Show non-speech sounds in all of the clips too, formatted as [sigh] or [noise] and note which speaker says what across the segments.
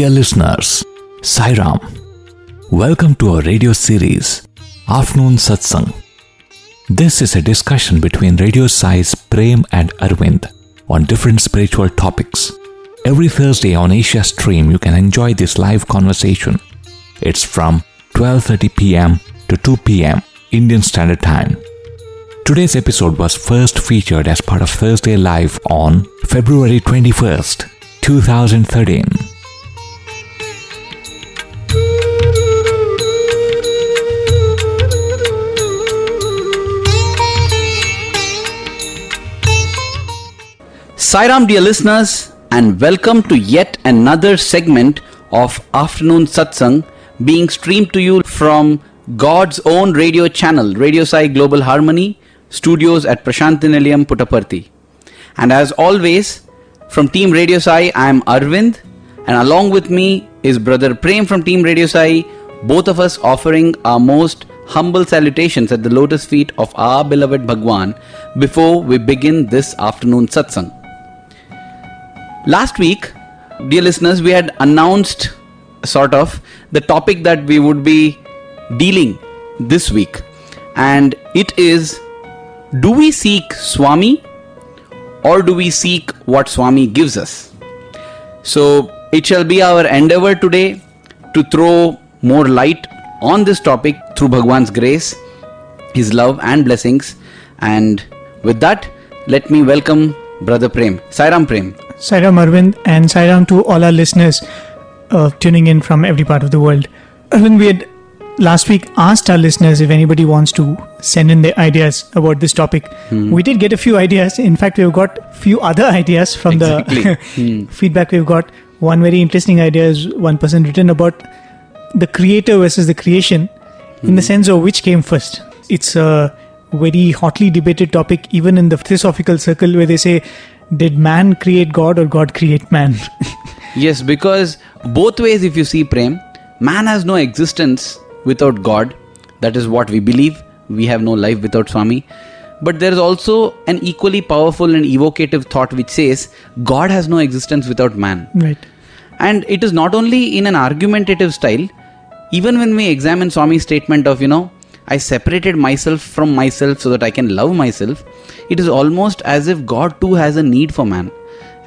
Speaker 1: Dear listeners, Sairam, welcome to our radio series, Afternoon Satsang. This is a discussion between Radio Sai's Prem and Arvind on different spiritual topics. Every Thursday on Asia Stream, you can enjoy this live conversation. It's from 12:30 p.m. to 2 p.m. Indian Standard Time. Today's episode was first featured as part of Thursday Live on February 21st, 2013.
Speaker 2: Sairam, dear listeners, and welcome to yet another segment of Afternoon Satsang being streamed to you from God's own radio channel, Radio Sai Global Harmony, studios at Prasanthi Nilayam, Puttaparthi. And as always, from Team Radio Sai, I am Arvind, and along with me is Brother Prem from Team Radio Sai, both of us offering our most humble salutations at the lotus feet of our beloved Bhagwan before we begin this afternoon satsang. Last week, dear listeners, we had announced sort of the topic that we would be dealing this week, and it is do we seek Swami or do we seek what Swami gives us? So, it shall be our endeavor today to throw more light on this topic through Bhagwan's grace, His love, and blessings. And with that, let me welcome Brother Prem, Sairam Prem.
Speaker 3: Sairam Arvind and Sairam to all our listeners uh, tuning in from every part of the world. Arvind, we had last week asked our listeners if anybody wants to send in their ideas about this topic.
Speaker 2: Hmm.
Speaker 3: We did get a few ideas. In fact, we've got few other [laughs] ideas from
Speaker 2: Exactly.
Speaker 3: the [laughs]
Speaker 2: Hmm.
Speaker 3: feedback we've got. One very interesting idea is one person written about the creator versus the creation in
Speaker 2: Hmm.
Speaker 3: the sense of which came first. It's a very hotly debated topic, even in the philosophical circle, where they say, Did man create God or God create man? [laughs]
Speaker 2: Yes, because both ways, if you see Prem, man has no existence without God. That is what we believe. We have no life without Swami. But there is also an equally powerful and evocative thought which says God has no existence without man.
Speaker 3: right.
Speaker 2: And it is not only in an argumentative style, even when we examine Swami's statement of, you know, I separated myself from myself so that I can love myself, it is almost as if God too has a need for man.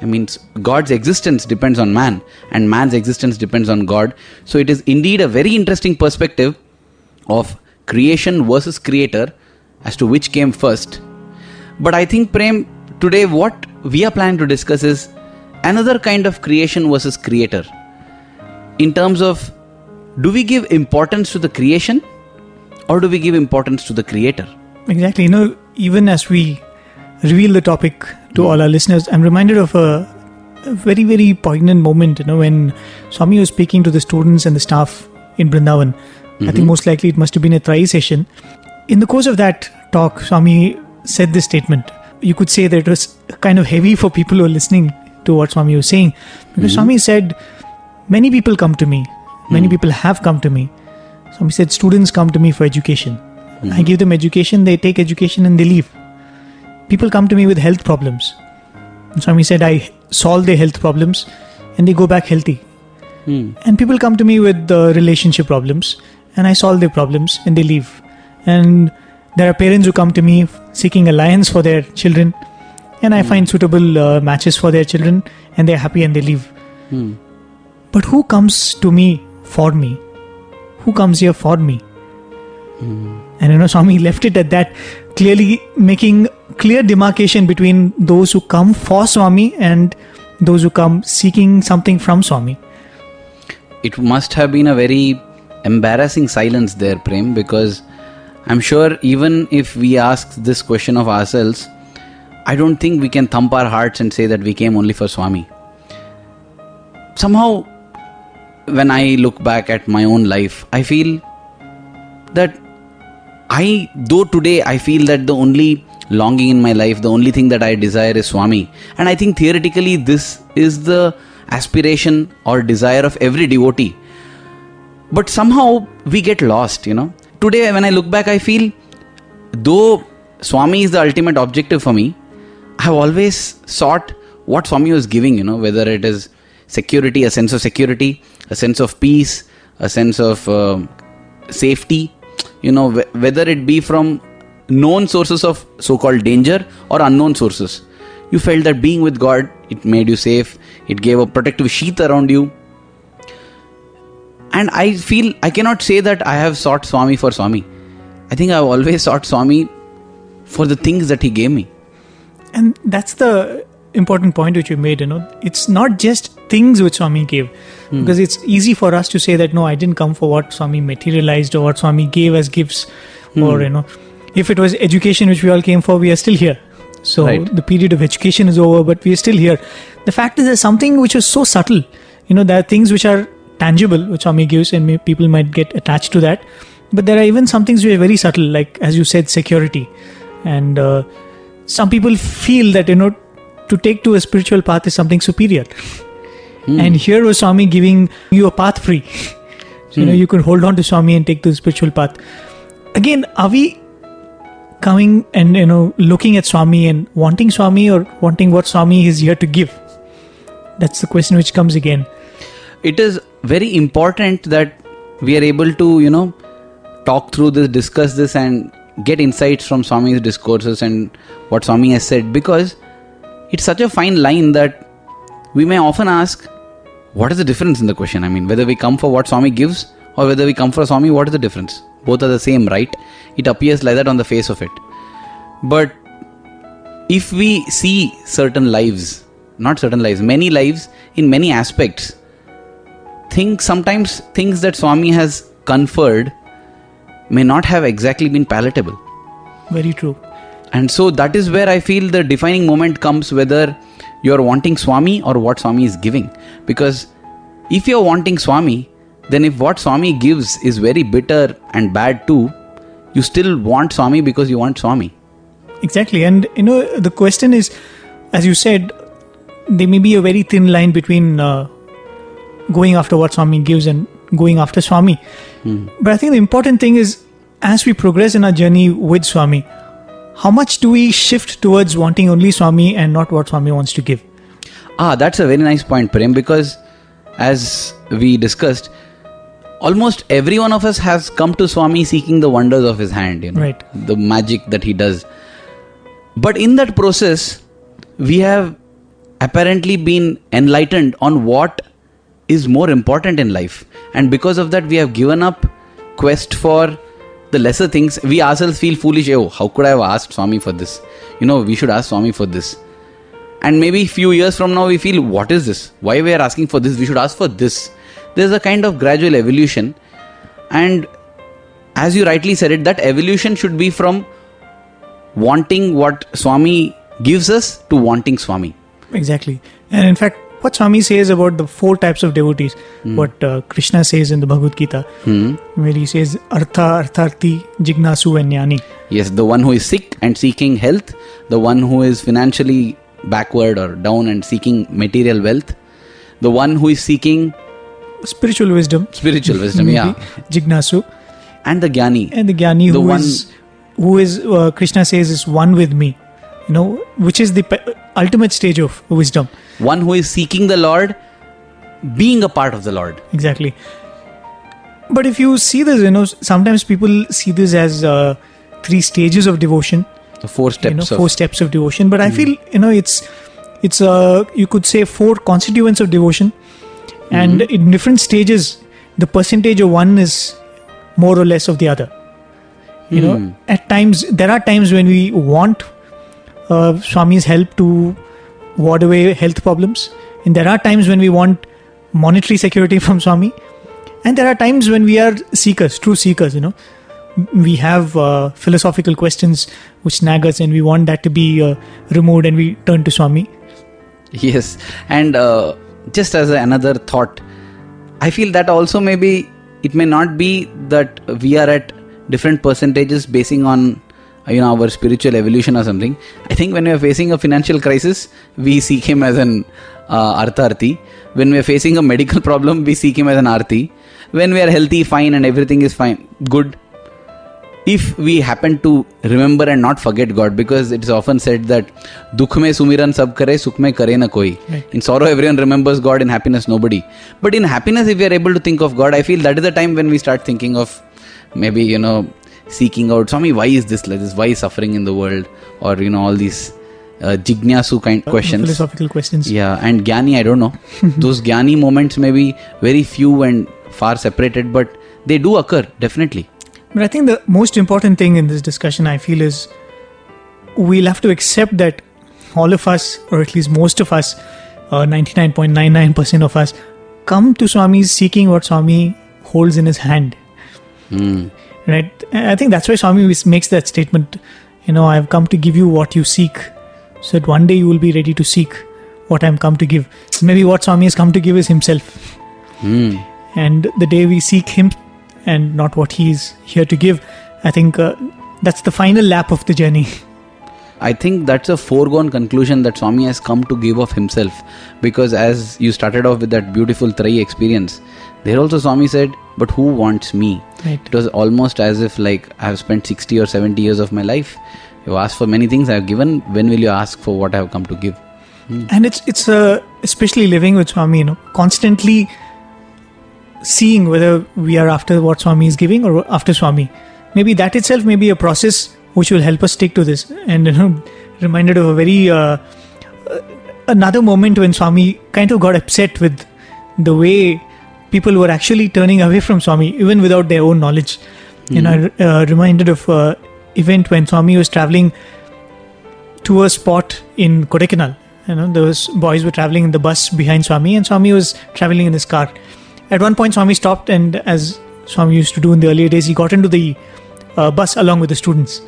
Speaker 2: I mean, God's existence depends on man, and man's existence depends on God. So it is indeed a very interesting perspective of creation versus creator as to which came first. But I think, Prem, today what we are planning to discuss is another kind of creation versus creator. In terms of do we give importance to the creation or do we give importance to the creator?
Speaker 3: Exactly. You know, even as we reveal the topic to all our listeners, I'm reminded of a, a very, very poignant moment, you know, when Swami was speaking to the students and the staff in Brindavan. I think mm-hmm. most likely it must have been a Trayee session. In the course of that talk, Swami said this statement. You could say that it was kind of heavy for people who are listening to what Swami was saying. Because mm-hmm. Swami said, Many people come to me, many mm. people have come to me. Swami said, Students come to me for education. I give them education, they take education and they leave. People come to me with health problems. And Swami said, I solve their health problems and they go back healthy.
Speaker 2: Hmm.
Speaker 3: And people come to me with uh, relationship problems and I solve their problems and they leave. And there are parents who come to me seeking alliance for their children and I find suitable uh, matches for their children and they're happy and they leave.
Speaker 2: Hmm.
Speaker 3: But who comes to me for me? Who comes here for me? And you know, Swami left it at that, clearly making clear demarcation between those who come for Swami and those who come seeking something from Swami.
Speaker 2: It must have been a very embarrassing silence there, Prem, because I'm sure even if we ask this question of ourselves, I don't think we can thump our hearts and say that we came only for Swami. Somehow, when I look back at my own life, I feel that I, though today I feel that the only longing in my life, the only thing that I desire is Swami. And I think theoretically, this is the aspiration or desire of every devotee. But somehow we get lost, you know. Today, when I look back, I feel though Swami is the ultimate objective for me, I've always sought what Swami was giving, you know, whether it is security, a sense of security, a sense of peace, a sense of um safety. You know, wh- whether it be from known sources of so-called danger or unknown sources, you felt that being with God, it made you safe. It gave a protective sheath around you. And I feel I cannot say that I have sought Swami for Swami. I think I've always sought Swami for the things that he gave me.
Speaker 3: And that's the important point which you made, you know. It's not just things which Swami gave. Because it's easy for us to say that no, I didn't come for what Swami materialized or what Swami gave as gifts. Or, you know, if it was education which we all came for, we are still here. So
Speaker 2: Right.
Speaker 3: the period of education is over, but we are still here. The fact is there's something which is so subtle. You know, there are things which are tangible, which Swami gives, and people might get attached to that. But there are even some things which are very subtle, like as you said, security. And uh, some people feel that you know to take to a spiritual path is something superior Hmm. and here was swami giving you a path free. So, you know hmm. you could hold on to swami and take the spiritual path. Again are we coming and you know looking at swami and wanting swami or wanting what swami is here to give? That's the question which comes again.
Speaker 2: It is very important that we are able to you know talk through this discuss this and get insights from swami's discourses and what swami has said because it's such a fine line that we may often ask what is the difference in the question? I mean whether we come for what swami gives or whether we come for swami what is the difference? Both are the same right? It appears like that on the face of it. But if we see certain lives not certain lives many lives in many aspects think sometimes things that Swami has conferred may not have exactly been palatable.
Speaker 3: very true.
Speaker 2: And so that is where I feel the defining moment comes whether you're wanting Swami or what Swami is giving. Because if you're wanting Swami, then if what Swami gives is very bitter and bad too, you still want Swami because you want Swami.
Speaker 3: Exactly. And, you know, the question is, as you said, there may be a very thin line between uh, going after what Swami gives and going after Swami. But I think the important thing is, as we progress in our journey with Swami, how much do we shift towards wanting only Swami and not what Swami wants to give?
Speaker 2: Ah, that's a very nice point, Prem, because as we discussed, almost every one of us has come to Swami seeking the wonders of his hand, you know,
Speaker 3: Right.
Speaker 2: the magic that he does. But in that process, we have apparently been enlightened on what is more important in life. And because of that, we have given up quest for the lesser things. We ourselves feel foolish. Oh, how could I have asked Swami for this? You know, we should ask Swami for this and maybe few years from now we feel what is this? Why we are asking for this? We should ask for this. There's a kind of gradual evolution. And as you rightly said it that evolution should be from wanting what swami gives us to wanting swami.
Speaker 3: Exactly. And in fact, what Swami says about the four types of devotees, what uh, Krishna says in the Bhagavad Gita, where he says Artha, Artharthi, Jignasu, and Jnani.
Speaker 2: yes the one who is sick and seeking health the one who is financially backward or down and seeking material wealth the one who is seeking
Speaker 3: Spiritual wisdom.
Speaker 2: spiritual wisdom
Speaker 3: maybe,
Speaker 2: yeah
Speaker 3: Jignasu.
Speaker 2: and the gyani
Speaker 3: And the Jnani
Speaker 2: The
Speaker 3: who
Speaker 2: one-
Speaker 3: is, who is uh, Krishna says is one with me. You know, which is the pe- ultimate stage of wisdom.
Speaker 2: one who is seeking the lord being a part of the lord
Speaker 3: Exactly. But if you see this, you know, sometimes people see this as uh, three stages of devotion.
Speaker 2: The four steps
Speaker 3: you know,
Speaker 2: of Hmm.
Speaker 3: four steps of devotion. But I feel you know it's it's uh, you could say four constituents of devotion, and
Speaker 2: Mm-hmm.
Speaker 3: in different stages, the percentage of one is more or less of the other. You
Speaker 2: Hmm.
Speaker 3: know, at times there are times when we want uh, Swami's help to ward away health problems, and there are times when we want monetary security [laughs] from Swami, and there are times when we are seekers, true seekers. You know, we have uh, philosophical questions which nag us, and we want that to be uh, removed, and we turn to Swami.
Speaker 2: yes. And uh, just as another thought i feel that also maybe it may not be that we are at different percentages basing on you know our spiritual evolution or something. I think when we are facing a financial crisis we seek him as an uh, artharthi when we are facing a medical [laughs] problem we seek him as an arthi when we are healthy fine and everything is fine good if we happen to remember and not forget God, because it is often said that dukh mein sumiran sab kare, sukh mein kare na koi.
Speaker 3: Right.
Speaker 2: In sorrow, everyone remembers God. In happiness, nobody. But in happiness, if we are able to think of God, I feel that is the time when we start thinking of maybe you know seeking out. Swami, why is this like this? Why is suffering in the world? Or you know all these uh, jignasu kind questions.
Speaker 3: Philosophical questions.
Speaker 2: Yeah, and Gyani, I don't know. [laughs] Those Gyani moments may be very few and far separated, but they do occur definitely.
Speaker 3: But I think the most important thing in this discussion, I feel, is we'll have to accept that all of us, or at least most of us, uh, 99.99% of us, come to Swami seeking what Swami holds in his hand.
Speaker 2: Hmm.
Speaker 3: Right? I think that's why Swami makes that statement, you know, I've come to give you what you seek, so that one day you will be ready to seek what I'm come to give. Maybe what Swami has come to give is himself
Speaker 2: Hmm.
Speaker 3: and the day we seek him and not what he is here to give i think uh, that's the final lap of the journey [laughs]
Speaker 2: I think that's a foregone conclusion that Swami has come to give of himself. Because as you started off with that beautiful Trayee experience, there also Swami said, But who wants me?
Speaker 3: right
Speaker 2: It was almost as if like I have spent 60 or 70 years of my life. You asked for many things I have given. When will you ask for what I have come to give?
Speaker 3: and it's it's uh, especially living with swami you know constantly seeing whether we are after what swami is giving or after swami maybe that itself may be a process which will help us stick to this and [laughs] you know reminded of a very uh, uh, another moment when swami kind of got upset with the way people were actually turning away from swami even without their own knowledge you know uh, reminded of uh, event when swami was traveling to a spot in Kodaikanal. You know, those boys were traveling in the bus behind Swami, and Swami was traveling in his car. At one point, Swami stopped, and as Swami used to do in the earlier days, he got into the uh, bus along with the students.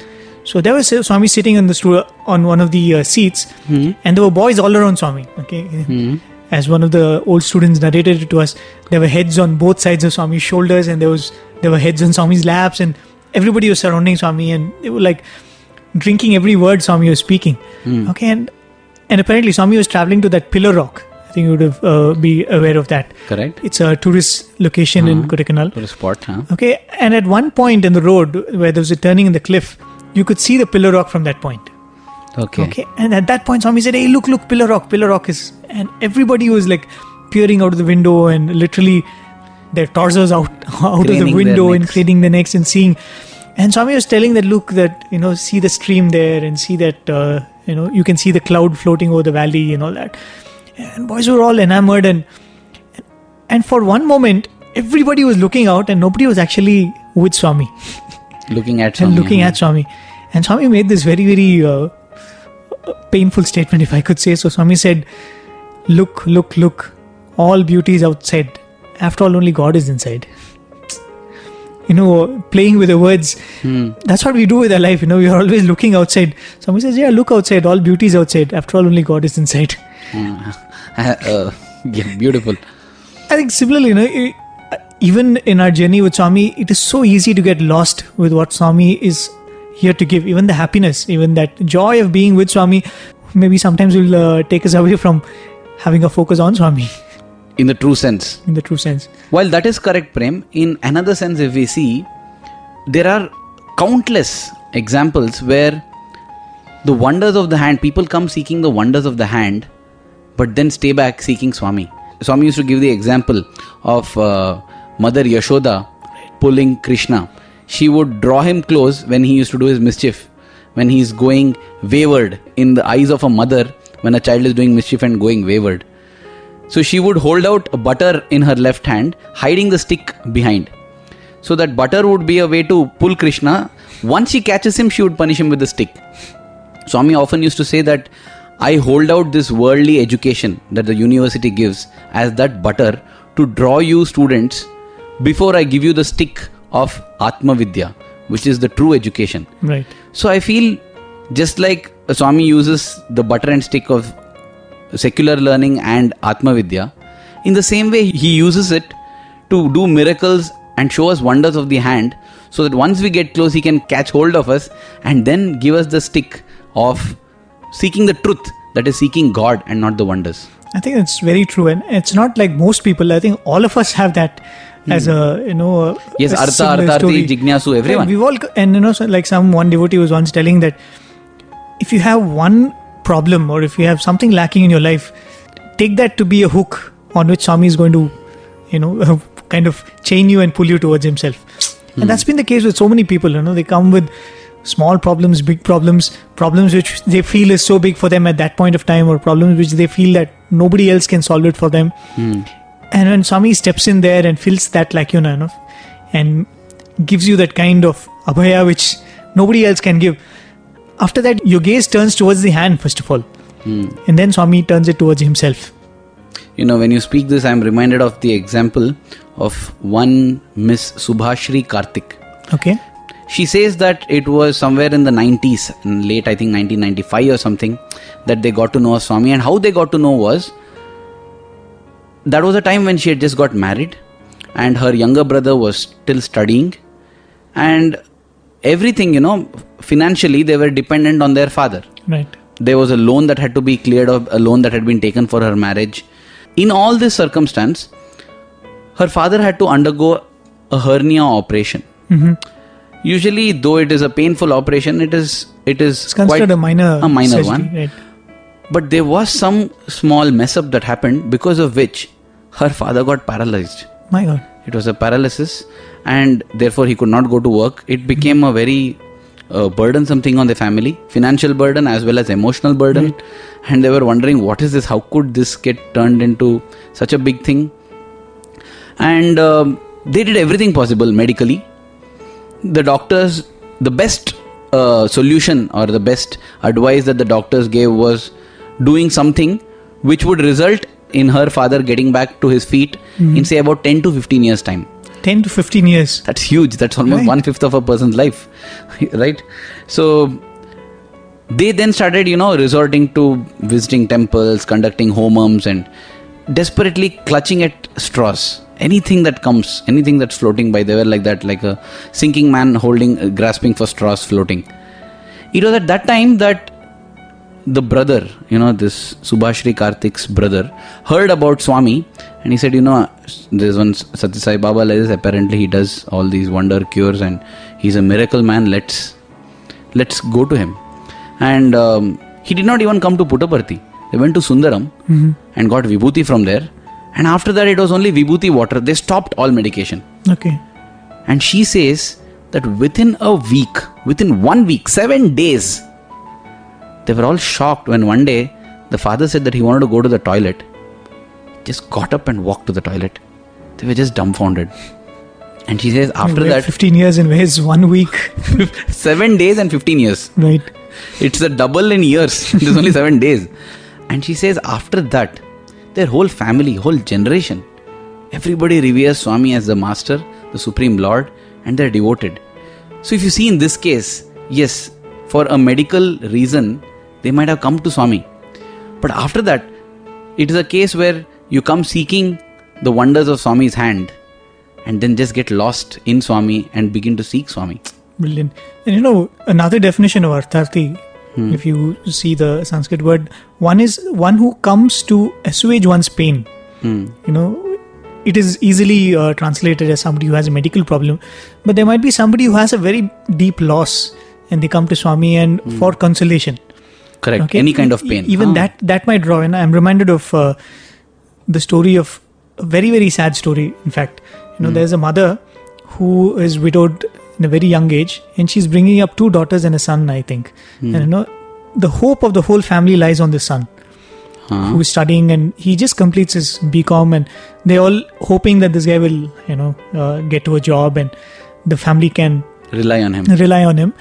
Speaker 3: So there was Swami sitting on the stu- on one of the uh, seats, and there were boys all around Swami. Okay, as one of the old students narrated it to us, there were heads on both sides of Swami's shoulders, and there was there were heads on Swami's laps, and everybody was surrounding Swami, and they were like drinking every word Swami was speaking. Okay, and and apparently Swami was traveling to that Pillar Rock. Think you would have, uh, be aware of that.
Speaker 2: Correct?
Speaker 3: It's a tourist location in Kodaikanal.
Speaker 2: A spot, huh?
Speaker 3: Okay, and at one point in the road where there was a turning in the cliff, you could see the Pillar Rock from that point.
Speaker 2: Okay.
Speaker 3: Okay, and at that point, Swami said, "Hey, look, look, Pillar Rock, Pillar Rock is," and everybody was like peering out of the window and literally their torsos out [laughs] out of the window and craning the necks and seeing. And Swami was telling that, look, that you know, see the stream there and see that uh, you know you can see the cloud floating over the valley and all that. And boys were all enamored and and for one moment, everybody was looking out and nobody was actually with Swami
Speaker 2: Looking at [laughs]
Speaker 3: and
Speaker 2: Swami.
Speaker 3: looking
Speaker 2: huh?
Speaker 3: at Swami. And Swami made this very, very uh, painful statement, if I could say so. Swami said, Look, look, look, all beauty is outside. After all, only God is inside. You know, playing with the words,
Speaker 2: Hmm.
Speaker 3: that's what we do with our life. You know, we are always looking outside. Swami says, Yeah, look outside, all beauty is outside. After all, only God is inside. [laughs]
Speaker 2: uh, [laughs] yeah, beautiful.
Speaker 3: I think similarly, you know, even in our journey with Swami, it is so easy to get lost with what Swami is here to give. Even the happiness, even that joy of being with Swami, maybe sometimes will uh, take us away from having a focus on Swami [laughs]
Speaker 2: In the true sense.
Speaker 3: in the true sense.
Speaker 2: While that is correct, Prem, in another sense, if we see, there are countless examples where the wonders of the hand, people come seeking the wonders of the hand, but then stay back seeking Swami. Swami used to give the example of uh, Mother Yashoda pulling Krishna. She would draw him close when he used to do his mischief, when he is going wayward in the eyes of a mother, when a child is doing mischief and going wayward. So she would hold out butter in her left hand, hiding the stick behind. So that butter would be a way to pull Krishna. Once she catches him, she would punish him with the stick. Swami often used to say that I hold out this worldly education that the university gives as that butter to draw you students before I give you the stick of Atma Vidya, which is the true education.
Speaker 3: Right.
Speaker 2: So I feel just like Swami uses the butter and stick of secular learning and Atma Vidya, in the same way he uses it to do miracles and show us wonders of the hand so that once we get close he can catch hold of us and then give us the stick of seeking the truth that is seeking God and not the wonders.
Speaker 3: I think it's very true, and it's not like most people. I think all of us have that as a you know. A,
Speaker 2: Hmm. Yes,
Speaker 3: a
Speaker 2: Artha, Artharthi. Jignyasu, everyone.
Speaker 3: We've all and you know so like some one devotee was once telling that if you have one problem or if you have something lacking in your life, take that to be a hook on which Swami is going to, you know, [laughs] kind of chain you and pull you towards himself. And that's been the case with so many people. You know, they come with small problems, big problems, problems which they feel is so big for them at that point of time, or problems which they feel that nobody else can solve it for them. Hmm. And when Swami steps in there and fills that lacuna, you know, and gives you that kind of abhaya which nobody else can give. After that, your gaze turns towards the hand, first of all. Hmm. And then Swami turns it towards himself.
Speaker 2: You know, when you speak this, I'm reminded of the example of one Miss Subhashri Karthik.
Speaker 3: Okay.
Speaker 2: She says that it was somewhere in the 90s, late I think 1995 or something, that they got to know Swami. And how they got to know was that was a time when she had just got married and her younger brother was still studying. And everything, you know, financially, they were dependent on their father
Speaker 3: Right.
Speaker 2: there was a loan that had to be cleared of a loan that had been taken for her marriage in all this circumstance her father had to undergo a hernia operation mm-hmm. Usually though it is a painful operation it is it is
Speaker 3: It's considered
Speaker 2: quite
Speaker 3: a minor
Speaker 2: a minor
Speaker 3: surgery,
Speaker 2: one
Speaker 3: Right.
Speaker 2: but there was some small mess up that happened because of which her father got paralyzed
Speaker 3: My God.
Speaker 2: it was a paralysis, and therefore he could not go to work. It became a very uh, burdensome thing on the family, financial burden as well as emotional burden. And they were wondering, what is this? How could this get turned into such a big thing? And um, they did everything possible medically. The doctors, the best uh, solution or the best advice that the doctors gave was doing something which would result in her father getting back to his feet in say about 10 to 15 years time.
Speaker 3: 10 to 15 years.
Speaker 2: that's huge. That's almost
Speaker 3: Right.
Speaker 2: one fifth of a person's life [laughs] right? So they then started you know resorting to visiting temples conducting homums and desperately clutching at straws anything that comes anything that's floating by they were like that like a sinking man holding uh, grasping for straws floating it was at that time that the brother, you know, this Subhashri Karthik's brother, heard about Swami and he said, you know, there's one Satya Sai Baba like this, apparently he does all these wonder cures and he's a miracle man, let's let's go to him. And um, he did not even come to Puttaparthi. They went to Sundaram and got Vibhuti from there. And after that, it was only Vibhuti water. They stopped all medication.
Speaker 3: Okay.
Speaker 2: And she says that within a week, within one week, seven days, they were all shocked when one day the father said that he wanted to go to the toilet. Just got up and walked to the toilet. They were just dumbfounded. And she says after that,
Speaker 3: 15 years in ways, one week. [laughs]
Speaker 2: seven days and 15 years.
Speaker 3: right.
Speaker 2: It's a double in years. [laughs] There's only seven days. And she says after that, their whole family, whole generation, everybody reveres Swami as the master, the supreme lord, and they're devoted. So if you see in this case, yes, for a medical reason, they might have come to Swami. But after that, it is a case where you come seeking the wonders of Swami's hand and then just get lost in Swami and begin to seek Swami.
Speaker 3: Brilliant. And you know, another definition of Artharthi,
Speaker 2: Hmm.
Speaker 3: if you see the Sanskrit word, one is one who comes to assuage one's pain.
Speaker 2: Hmm.
Speaker 3: You know, it is easily uh, translated as somebody who has a medical problem, but there might be somebody who has a very deep loss and they come to Swami and for consolation.
Speaker 2: Correct.
Speaker 3: Okay?
Speaker 2: Any kind of pain.
Speaker 3: Even
Speaker 2: Ah.
Speaker 3: that that might draw. in. I'm reminded of uh, the story of a very very sad story. In fact, you know, there's a mother who is widowed in a very young age, and she's bringing up two daughters and a son. I think, and you know, the hope of the whole family lies on this son
Speaker 2: Huh?
Speaker 3: who is studying, and he just completes his BCom, and they're all hoping that this guy will, you know, uh, get to a job and the family can
Speaker 2: Rely on him.
Speaker 3: rely on him.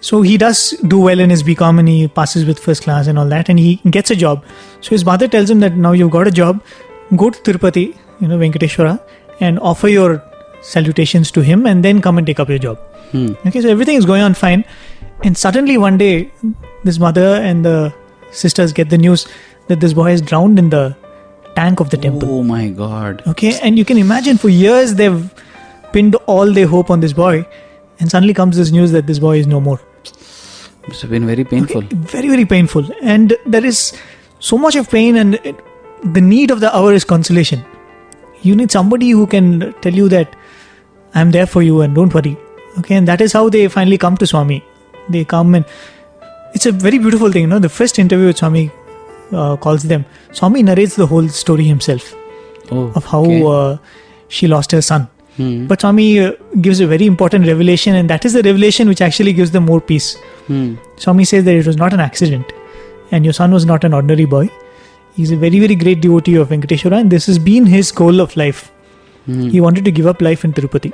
Speaker 3: So he does do well in his BCom and he passes with first class and all that, and he gets a job. So his mother tells him that now you've got a job, go to Tirupati, you know, Venkateshwara, and offer your salutations to him, and then come and take up your job.
Speaker 2: Hmm.
Speaker 3: Okay, so everything is going on fine, and suddenly one day, this mother and the sisters get the news that this boy is drowned in the tank of the temple.
Speaker 2: Oh my god.
Speaker 3: Okay, and you can imagine for years they've pinned all their hope on this boy, and suddenly comes this news that this boy is no more.
Speaker 2: Must have been very painful.
Speaker 3: Okay, very, very painful. And there is so much of pain, and it, the need of the hour is consolation. You need somebody who can tell you that I'm there for you and don't worry. Okay, and that is how they finally come to Swami. They come and it's a very beautiful thing. You know, the first interview with Swami uh, calls them. Swami narrates the whole story himself
Speaker 2: Oh,
Speaker 3: of how
Speaker 2: okay.
Speaker 3: uh, she lost her son.
Speaker 2: Hmm.
Speaker 3: But Swami uh, gives a very important revelation, and that is the revelation which actually gives them more peace.
Speaker 2: Hmm.
Speaker 3: Swami says that it was not an accident, and your son was not an ordinary boy. He's a very, very great devotee of Venkateshwara, and this has been his goal of life.
Speaker 2: Hmm.
Speaker 3: He wanted to give up life in Tirupati.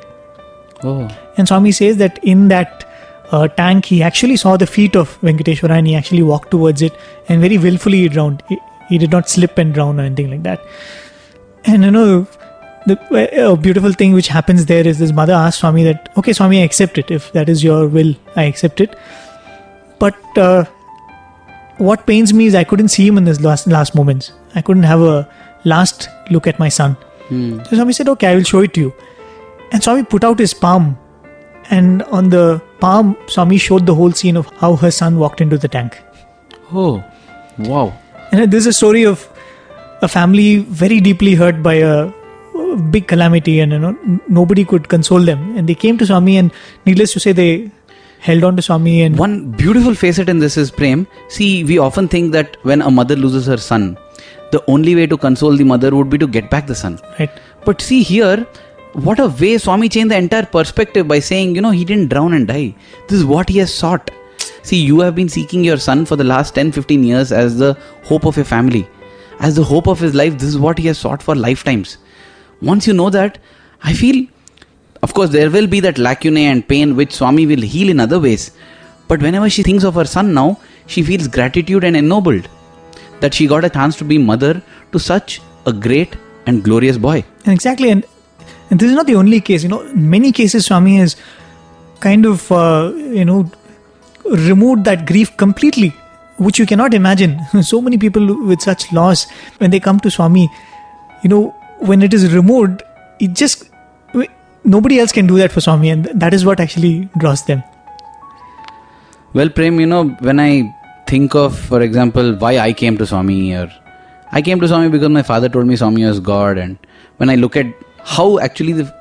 Speaker 2: Oh.
Speaker 3: And Swami says that in that uh, tank, he actually saw the feet of Venkateshwara and he actually walked towards it and very willfully he drowned. He, he did not slip and drown or anything like that. And you know, the a beautiful thing which happens there is this mother asks Swami that, okay, Swami, I accept it. If that is your will, I accept it. But uh, what pains me is I couldn't see him in his last, last moments. I couldn't have a last look at my son.
Speaker 2: Hmm.
Speaker 3: So Swami said, okay, I will show it to you. And Swami put out his palm, and on the palm, Swami showed the whole scene of how her son walked into the tank.
Speaker 2: Oh. Wow.
Speaker 3: And this is a story of a family very deeply hurt by a big calamity, and you know nobody could console them. And they came to Swami, and needless to say, they held on to Swami. And
Speaker 2: One beautiful facet in this is Prem. See, we often think that when a mother loses her son, the only way to console the mother would be to get back the son.
Speaker 3: right,
Speaker 2: But see here, what a way Swami changed the entire perspective by saying, you know, he didn't drown and die. This is what he has sought. See, you have been seeking your son for the last 10 15 years as the hope of your family, as the hope of his life. This is what he has sought for lifetimes. Once you know that, I feel, of course, there will be that lacunae and pain which Swami will heal in other ways. But whenever she thinks of her son now, she feels gratitude and ennobled that she got a chance to be mother to such a great and glorious boy.
Speaker 3: and exactly, and and this is not the only case. You know, in many cases, Swami has kind of uh, you know removed that grief completely, which you cannot imagine. [laughs] so many people with such loss, when they come to Swami, you know, when it is removed, it just nobody else can do that for Swami, and that is what actually draws them.
Speaker 2: Well, Prem, you know, when I think of, for example, why I came to Swami or I came to Swami because my father told me Swami was God, and when I look at how actually the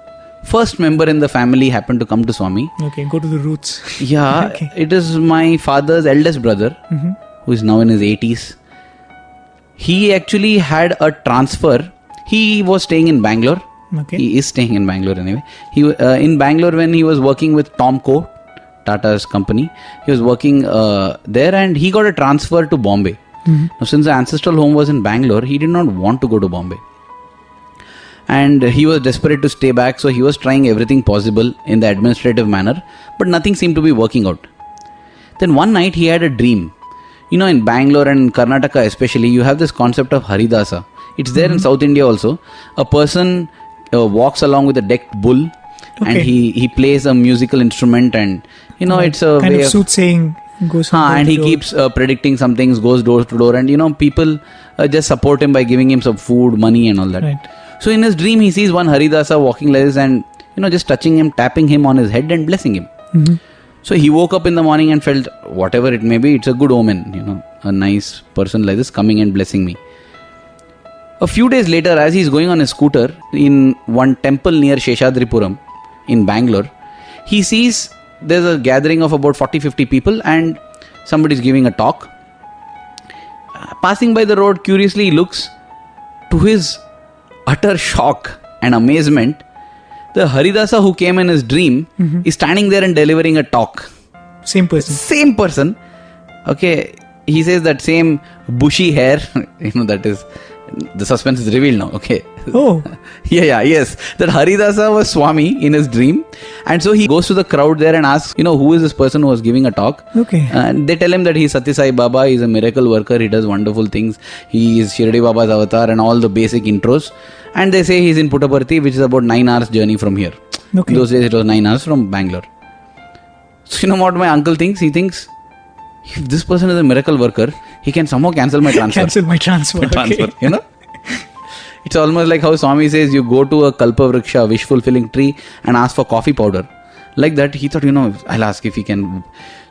Speaker 2: first member in the family happened to come to Swami,
Speaker 3: Okay, go to the roots.
Speaker 2: yeah, [laughs]
Speaker 3: Okay.
Speaker 2: it is my father's eldest brother
Speaker 3: Mhm.
Speaker 2: who is now in his 80s. He actually had a transfer. He was staying in Bangalore.
Speaker 3: Okay.
Speaker 2: He is staying in Bangalore anyway. He uh, in Bangalore when he was working with Tomco, Tata's company. He was working uh, there, and he got a transfer to Bombay. Now, since the ancestral home was in Bangalore, he did not want to go to Bombay, and he was desperate to stay back. So he was trying everything possible in the administrative manner, but nothing seemed to be working out. Then one night he had a dream. You know, in Bangalore and in Karnataka especially, you have this concept of Haridasa. It's there in South India also. A person uh, walks along with a decked bull, and he he plays a musical instrument, and you know it's a
Speaker 3: kind
Speaker 2: way
Speaker 3: of
Speaker 2: of
Speaker 3: soothsaying goes
Speaker 2: Huh, and he
Speaker 3: door.
Speaker 2: keeps uh, predicting some things, goes door to door, and you know people uh, just support him by giving him some food, money, and all that.
Speaker 3: Right.
Speaker 2: So in his dream, he sees one Haridasa walking like this, and you know just touching him, tapping him on his head, and blessing him.
Speaker 3: Mhm.
Speaker 2: So he woke up in the morning and felt whatever it may be, it's a good omen, you know, a nice person like this coming and blessing me. A few days later, as he's going on his scooter in one temple near Sheshadripuram in Bangalore, he sees there's a gathering of about 40 50 people and somebody's giving a talk. Uh, passing by the road, curiously he looks. To his utter shock and amazement, the Haridasa who came in his dream mm-hmm. is standing there and delivering a talk.
Speaker 3: Same person.
Speaker 2: same person. Okay he says that same bushy hair [laughs] you know that is the suspense is revealed now okay.
Speaker 3: Oh, [laughs]
Speaker 2: yeah yeah yes. That haridasa was swami in his dream and so he goes to the crowd there and asks you know who is this person who was giving a talk?
Speaker 3: Okay.
Speaker 2: and they tell him that he's Satya Sai Baba, he's a miracle worker, he does wonderful things, he is Shirdi Baba's avatar, and all the basic intros. And they say he's in Puttaparthi, which is about 9 hours journey from here.
Speaker 3: Okay.
Speaker 2: Those days it was 9 hours from Bangalore. So, you know what my uncle thinks? He thinks if this person is a miracle worker, he can somehow cancel my transfer.
Speaker 3: Cancel my transfer. [laughs]
Speaker 2: transfer,
Speaker 3: Okay.
Speaker 2: you know? It's almost like how Swami says you go to a Kalpa Vriksha, wish fulfilling tree, and ask for coffee powder. like that he thought you know i'll ask if he can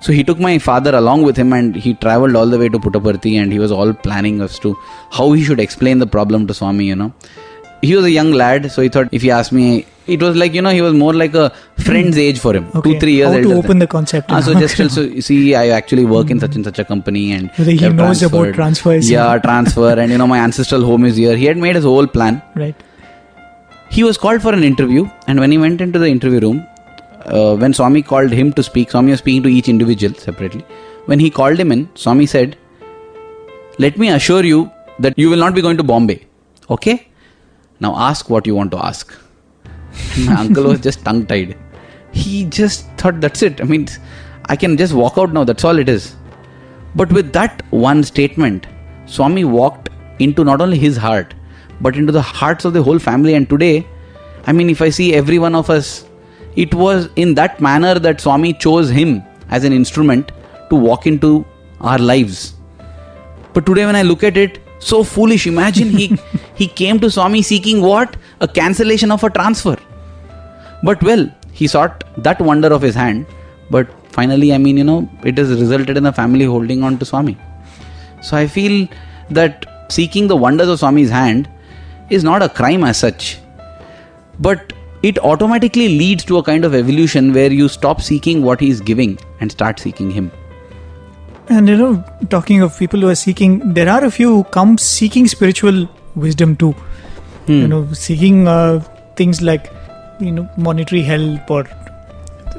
Speaker 2: so he took my father along with him and he traveled all the way to puttaparthi and he was all planning as to how he should explain the problem to swami you know he was a young lad so he thought if he asked me it was like you know he was more like a friend's age for him
Speaker 3: Okay.
Speaker 2: two three years
Speaker 3: How to open the concept.
Speaker 2: Ah, so just tell, so see i actually work in such and such a company and
Speaker 3: he knows about transfers.
Speaker 2: yeah transfer and you know my ancestral home is here he had made his whole plan
Speaker 3: Right.
Speaker 2: he was called for an interview and when he went into the interview room uh, when swami called him to speak swami was speaking to each individual separately when he called him in swami said let me assure you that you will not be going to bombay okay now ask what you want to ask [laughs] my uncle was just tongue tied he just thought that's it i mean i can just walk out now that's all it is but with that one statement, Swami walked into not only his heart, but into the hearts of the whole family. And today, I mean, if I see every one of us, it was in that manner that Swami chose him as an instrument to walk into our lives. But today, when I look at it, so foolish. Imagine he [laughs] he came to Swami seeking what? A cancellation of a transfer. But well, he sought that wonder of his hand. But finally, I mean, you know, it has resulted in the family holding on to Swami. So I feel that seeking the wonders of Swami's hand is not a crime as such. But it automatically leads to a kind of evolution where you stop seeking what he is giving and start seeking him.
Speaker 3: And you know, talking of people who are seeking, there are a few who come seeking spiritual wisdom too. You know, seeking uh, things like you know monetary help or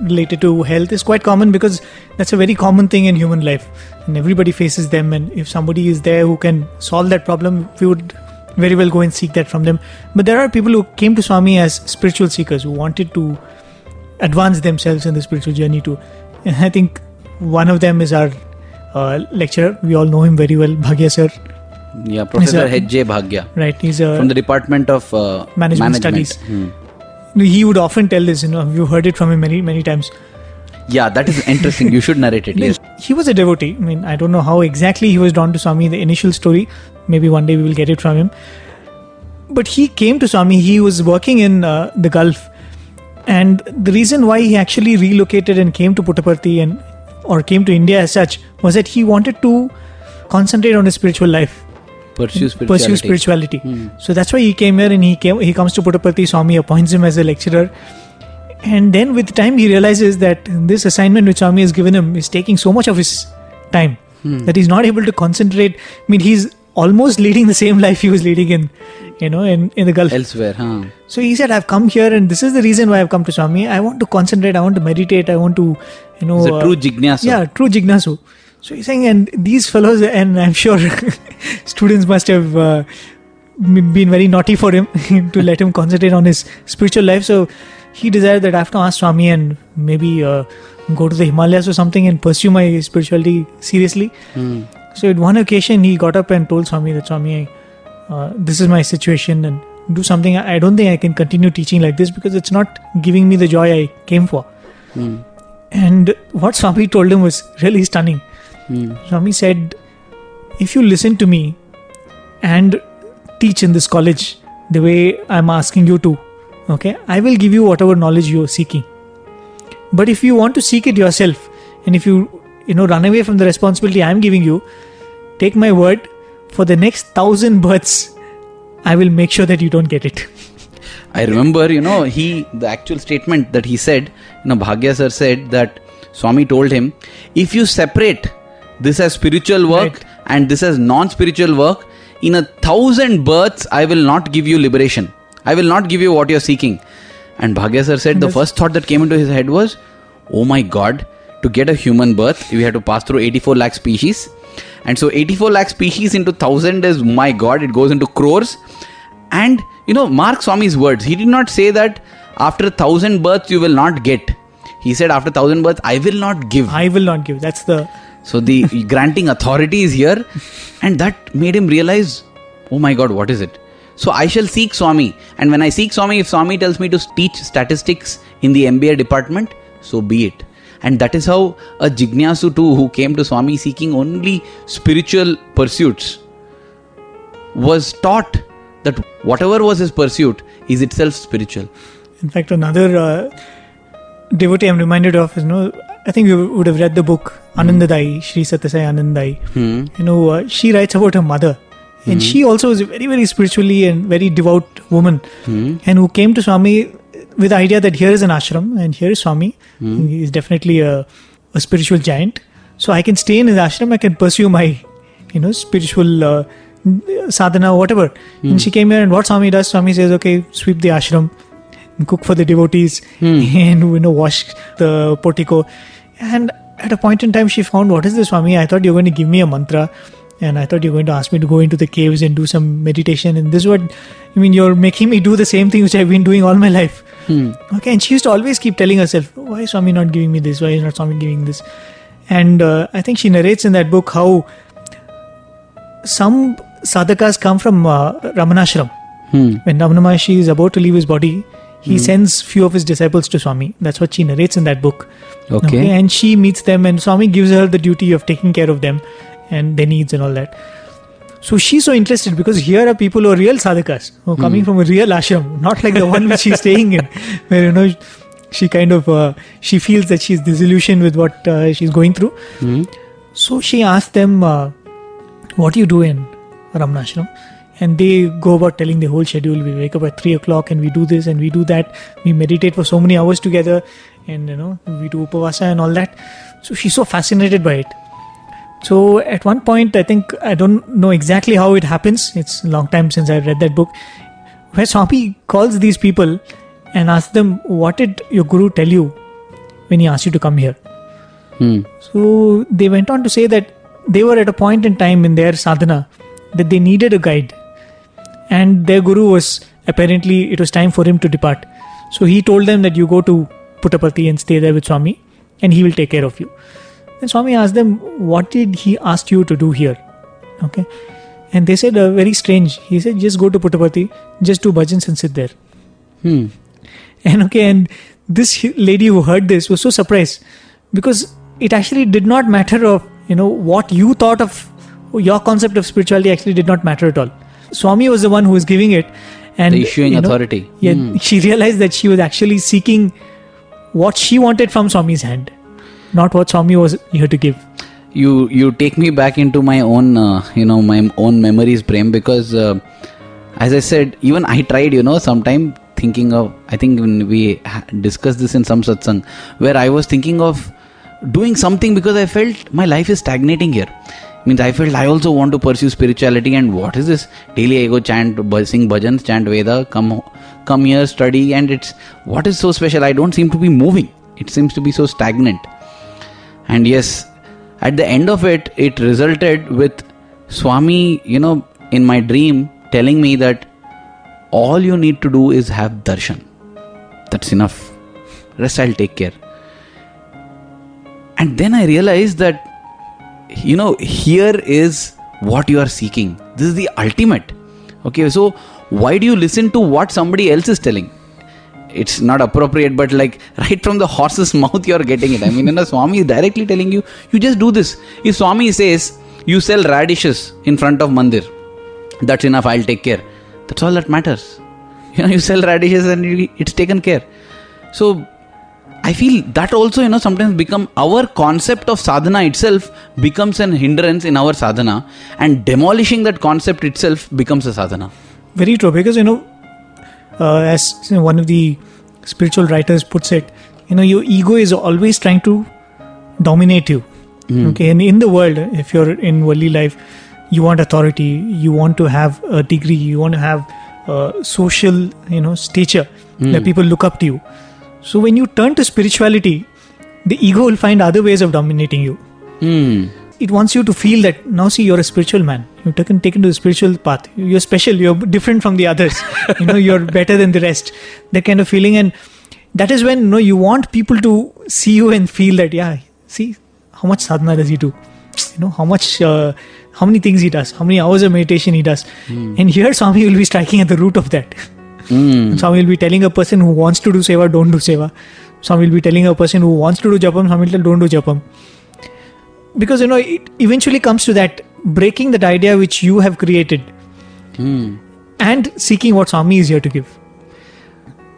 Speaker 3: related to health is quite common because that's a very common thing in human life, and everybody faces them. And if somebody is there who can solve that problem, we would very well go and seek that from them. But there are people who came to Swami as spiritual seekers who wanted to advance themselves in the spiritual journey too. And I think one of them is our uh, lecturer. We all know him very well, Bhagya sir.
Speaker 2: Yeah, Professor H.J. Bhagya
Speaker 3: Right? He's a
Speaker 2: from the Department of uh,
Speaker 3: Management Studies.
Speaker 2: Hmm.
Speaker 3: he would often tell this. You know, you heard it from him many many times.
Speaker 2: Yeah, that is interesting. you should narrate it. [laughs] Yes.
Speaker 3: He was a devotee. I mean, I don't know how exactly he was drawn to Swami. The initial story, maybe one day we will get it from him. But he came to Swami. He was working in uh, the Gulf, and the reason why he actually relocated and came to Puttaparthi and or came to India as such was that he wanted to concentrate on his spiritual life.
Speaker 2: Pursue mm. spirituality.
Speaker 3: pursue spirituality. Hmm. So that's why he came here and he came. He comes to Puttaparthi. Swami appoints him as a lecturer, and then with time he realizes that this assignment which Swami has given him is taking so much of his time hmm. that he's not able to concentrate. I mean, he's almost leading the same life he was leading in, you know, in in the Gulf.
Speaker 2: Elsewhere, huh?
Speaker 3: So he said, "I've come here, and this is the reason why I've come to Swami. I want to concentrate. I want to meditate. I want to, you know,
Speaker 2: It's a
Speaker 3: uh,
Speaker 2: true jignasa.
Speaker 3: yeah, true jignasu. So he's saying, and these fellows, and I'm sure [laughs] students must have uh, been very naughty for him [laughs] to let him concentrate on his spiritual life. So he decided that I have to ask Swami and maybe uh, go to the Himalayas or something and pursue my spirituality seriously.
Speaker 2: Hmm.
Speaker 3: So at one occasion, he got up and told Swami that Swami, uh, this is my situation and do something. I don't think I can continue teaching like this because it's not giving me the joy I came for.
Speaker 2: Hmm.
Speaker 3: And what Swami told him was really stunning.
Speaker 2: Hmm.
Speaker 3: Swami said, If you listen to me and teach in this college the way I'm asking you to, okay, I will give you whatever knowledge you're seeking. But if you want to seek it yourself, and if you, you know, run away from the responsibility I'm giving you, take my word, for the next thousand births, I will make sure that you don't get it. [laughs]
Speaker 2: I remember, you know, he the actual statement that he said, you know, Bhagya sir said that Swami told him, if you separate this as spiritual work
Speaker 3: Right.
Speaker 2: and this as non-spiritual work, in a thousand births, I will not give you liberation. I will not give you what you're seeking. And Bhagya sir said the first thought that came into his head was, oh my God, to get a human birth, we have to pass through 84 lakh species. And so 84 lakh species into 1000 is, my God, it goes into crores. And you know, mark Swami's words. He did not say that after a thousand births you will not get. He said after thousand births I will not give.
Speaker 3: I will not give. That's the
Speaker 2: So the granting authority is here, and that made him realize, oh my God, what is it? So I shall seek Swami, and when I seek Swami, if Swami tells me to teach statistics in the MBA department, so be it. And that is how a Jignasu too, who came to Swami seeking only spiritual pursuits, was taught that whatever was his pursuit is itself spiritual.
Speaker 3: In fact, another uh, devotee I'm reminded of is, you know, I think you would have read the book Anandadayi, Sri Satyasai Anandai.
Speaker 2: Hmm.
Speaker 3: You know, uh, she writes about her mother. And she also is a very, very spiritually and very devout woman.
Speaker 2: Hmm.
Speaker 3: And who came to Swami with the idea that here is an ashram and here is Swami. He is definitely a, a spiritual giant. So I can stay in his ashram, I can pursue my, you know, spiritual uh, sadhana, whatever. And she came here, and what Swami does, Swami says, okay, sweep the ashram, cook for the devotees, and you know, wash the portico. And at a point in time, she found, what is this, Swami? I thought you were going to give me a mantra, and I thought you were going to ask me to go into the caves and do some meditation. And this is what, I mean, you're making me do the same thing which I've been doing all my life. Okay, and she used to always keep telling herself, why is Swami not giving me this? Why is not Swami giving this? And uh, I think she narrates in that book how some sadhakas come from uh, Ramanashram.
Speaker 2: Hmm.
Speaker 3: When Ramana Maharshi is about to leave his body, he sends few of his disciples to Swami. That's what she narrates in that book.
Speaker 2: Okay.
Speaker 3: And she meets them, and Swami gives her the duty of taking care of them and their needs and all that. So she's so interested because here are people who are real sadhakas, who are coming from a real ashram, not like the one which she's [laughs] staying in, where you know she kind of uh, she feels that she's disillusioned with what uh, she's going through.
Speaker 2: Hmm.
Speaker 3: So she asks them, uh, "What do you do in Ramanashram?" And they go about telling the whole schedule. We wake up at three o'clock and we do this and we do that. We meditate for so many hours together, and you know we do upavasa and all that. So she's so fascinated by it. So at one point, I think I don't know exactly how it happens. It's a long time since I read that book. Where Swami calls these people and asks them, "What did your guru tell you when he asked you to come here?"
Speaker 2: Hmm.
Speaker 3: So they went on to say that they were at a point in time in their sadhana that they needed a guide, and their guru was apparently it was time for him to depart. So he told them that you go to Puttaparthi and stay there with Swami, and he will take care of you. And Swami asked them, What did he ask you to do here? Okay. And they said, uh, Very strange. He said, Just go to Puttaparthi, just do bhajans and sit there.
Speaker 2: Hmm.
Speaker 3: And okay, and this lady who heard this was so surprised because it actually did not matter of you know what you thought of your concept of spirituality actually did not matter at all. Swami was the one who was giving it, and
Speaker 2: The issuing
Speaker 3: you know,
Speaker 2: authority.
Speaker 3: Yeah,
Speaker 2: Hmm.
Speaker 3: she realized that she was actually seeking what she wanted from Swami's hand, not what Swami was here to give.
Speaker 2: you you take me back into my own uh, you know my own memories prem because uh, as i said even i tried you know sometime thinking of i think when we discussed this in some satsang where i was thinking of doing something because i felt my life is stagnating here means i felt i also want to pursue spirituality. And what is this? Daily i go chant sing bhajans chant veda come come here study. And it's what is so special? I don't seem to be moving. It seems to be so stagnant. And yes at the end of it it resulted with swami you know in my dream telling me that all you need to do is have darshan. That's enough. Rest i'll take care. And then i realized that you know here is what you are seeking. This is the ultimate. Okay so why do you listen to what somebody else is telling? It's not appropriate but like [laughs] right from the horse's mouth you are getting it. I mean you know swami is directly telling you you just do this. If swami says you sell radishes in front of mandir that's enough i'll take care. That's all that matters. You know you sell radishes and it's taken care. So i feel that also you know sometimes become our concept of sadhana itself becomes an hindrance in our sadhana and demolishing that concept itself becomes a sadhana
Speaker 3: Very true, because you know, uh, as you know, one of the spiritual writers puts it, you know, your ego is always trying to dominate you. Okay, and in the world, if you're in worldly life, you want authority, you want to have a degree, you want to have uh, social, you know, stature that people look up to you. So when you turn to spirituality, the ego will find other ways of dominating you.
Speaker 2: Hmm.
Speaker 3: It wants you to feel that now see you're a spiritual man. You've taken taken to the spiritual path. You're special. You're different from the others. You know you're better than the rest. That kind of feeling. And that is when you know you want people to see you and feel that yeah see how much sadhana does he do? You know how much uh, how many things he does? How many hours of meditation he does? And here swami will be striking at the root of that
Speaker 2: Hmm.
Speaker 3: Swami will be telling a person who wants to do seva, don't do seva. Some will be telling a person who wants to do japam, Swami will tell, don't do japam. Because you know, it eventually comes to that breaking that idea which you have created
Speaker 2: Hmm.
Speaker 3: and seeking what Swami is here to give.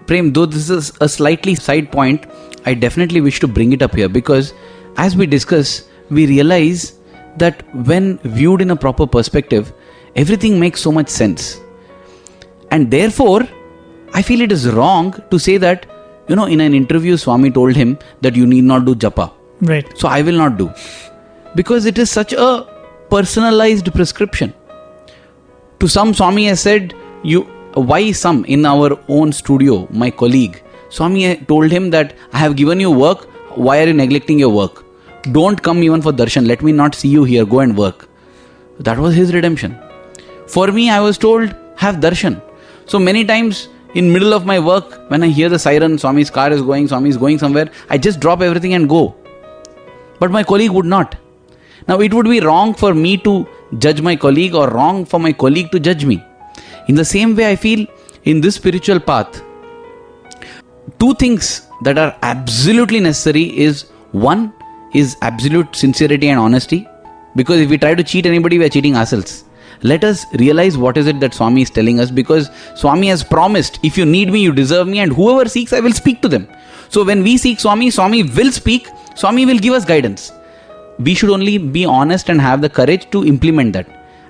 Speaker 2: Prem, though this is a slightly side point, I definitely wish to bring it up here because as we discuss, we realize that when viewed in a proper perspective, everything makes so much sense. And therefore, I feel it is wrong to say that, you know, in an interview, Swami told him that you need not do japa.
Speaker 3: Right.
Speaker 2: So I will not do. Because it is such a personalized prescription. To some, Swami has said, you why some in our own studio, my colleague, Swami told him that I have given you work, why are you neglecting your work? Don't come even for darshan, let me not see you here, go and work. That was his redemption. For me, I was told, have darshan. So many times in middle of my work, when I hear the siren, Swami's car is going, Swami is going somewhere, I just drop everything and go. But my colleague would not. Now it would be wrong for me to judge my colleague or wrong for my colleague to judge me. In the same way, I feel in this spiritual path, two things that are absolutely necessary is one is absolute sincerity and honesty. Because if we try to cheat anybody, we are cheating ourselves. Let us realize what is it that Swami is telling us because Swami has promised, if you need me, you deserve me, and whoever seeks, I will speak to them. So when we seek Swami, Swami will speak, Swami will give us guidance. We should only be honest and have the courage to implement that.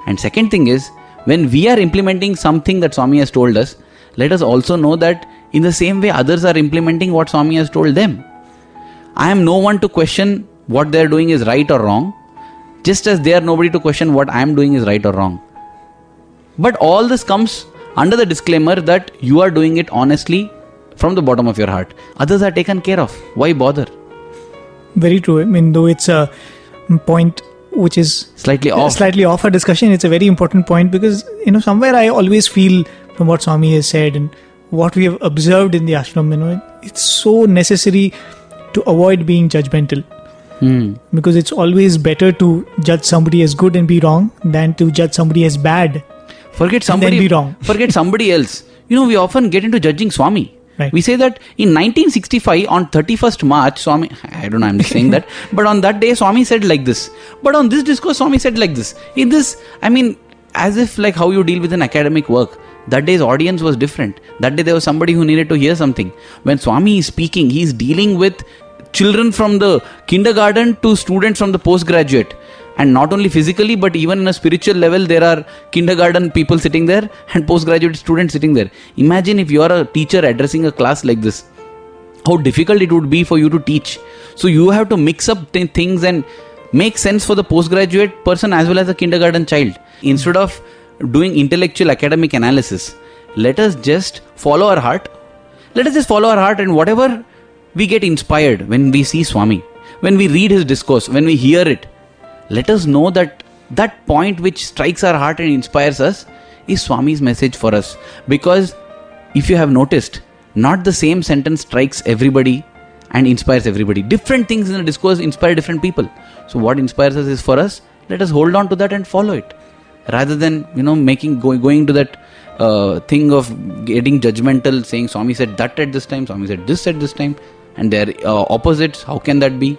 Speaker 2: And second thing is, when we are implementing something that Swami has told us, let us also know that in the same way others are implementing what Swami has told them. I am no one to question what they are doing is right or wrong, just as they are nobody to question what I am doing is right or wrong. But all this comes under the disclaimer that you are doing it honestly from the bottom of your heart. Others are taken care of. Why bother?
Speaker 3: Very true. I mean, though it's a point which is
Speaker 2: Slightly off.
Speaker 3: Uh, slightly off our discussion, it's a very important point because you know somewhere I always feel from what Swami has said and what we have observed in the ashram, you know, it's so necessary to avoid being judgmental
Speaker 2: Hmm.
Speaker 3: because it's always better to judge somebody as good and be wrong than to judge somebody as bad.
Speaker 2: Forget
Speaker 3: And then
Speaker 2: somebody.
Speaker 3: be wrong. [laughs]
Speaker 2: forget somebody else. You know, we often get into judging Swami.
Speaker 3: Right.
Speaker 2: We say that in 1965, on 31st March, Swami, I don't know, I'm just saying that, [laughs] but on that day, Swami said like this. But on this discourse, Swami said like this. In this, I mean, as if like how you deal with an academic work. That day's audience was different. That day, there was somebody who needed to hear something. When Swami is speaking, he's dealing with children from the kindergarten to students from the postgraduate. And not only physically but even in a spiritual level there are kindergarten people sitting there and postgraduate students sitting there. Imagine if you are a teacher addressing a class like this how difficult it would be for you to teach. So you have to mix up th- things and make sense for the postgraduate person as well as the kindergarten child. Instead of doing intellectual academic analysis let us just follow our heart. Let us just follow our heart and whatever we get inspired when we see swami when we read his discourse when we hear it let us know that that point which strikes our heart and inspires us is Swami's message for us. Because if you have noticed, not the same sentence strikes everybody and inspires everybody. Different things in the discourse inspire different people. So what inspires us is for us. Let us hold on to that and follow it, rather than you know making go, going to that uh, thing of getting judgmental, saying Swami said that at this time, Swami said this at this time, and they're uh, opposites. How can that be?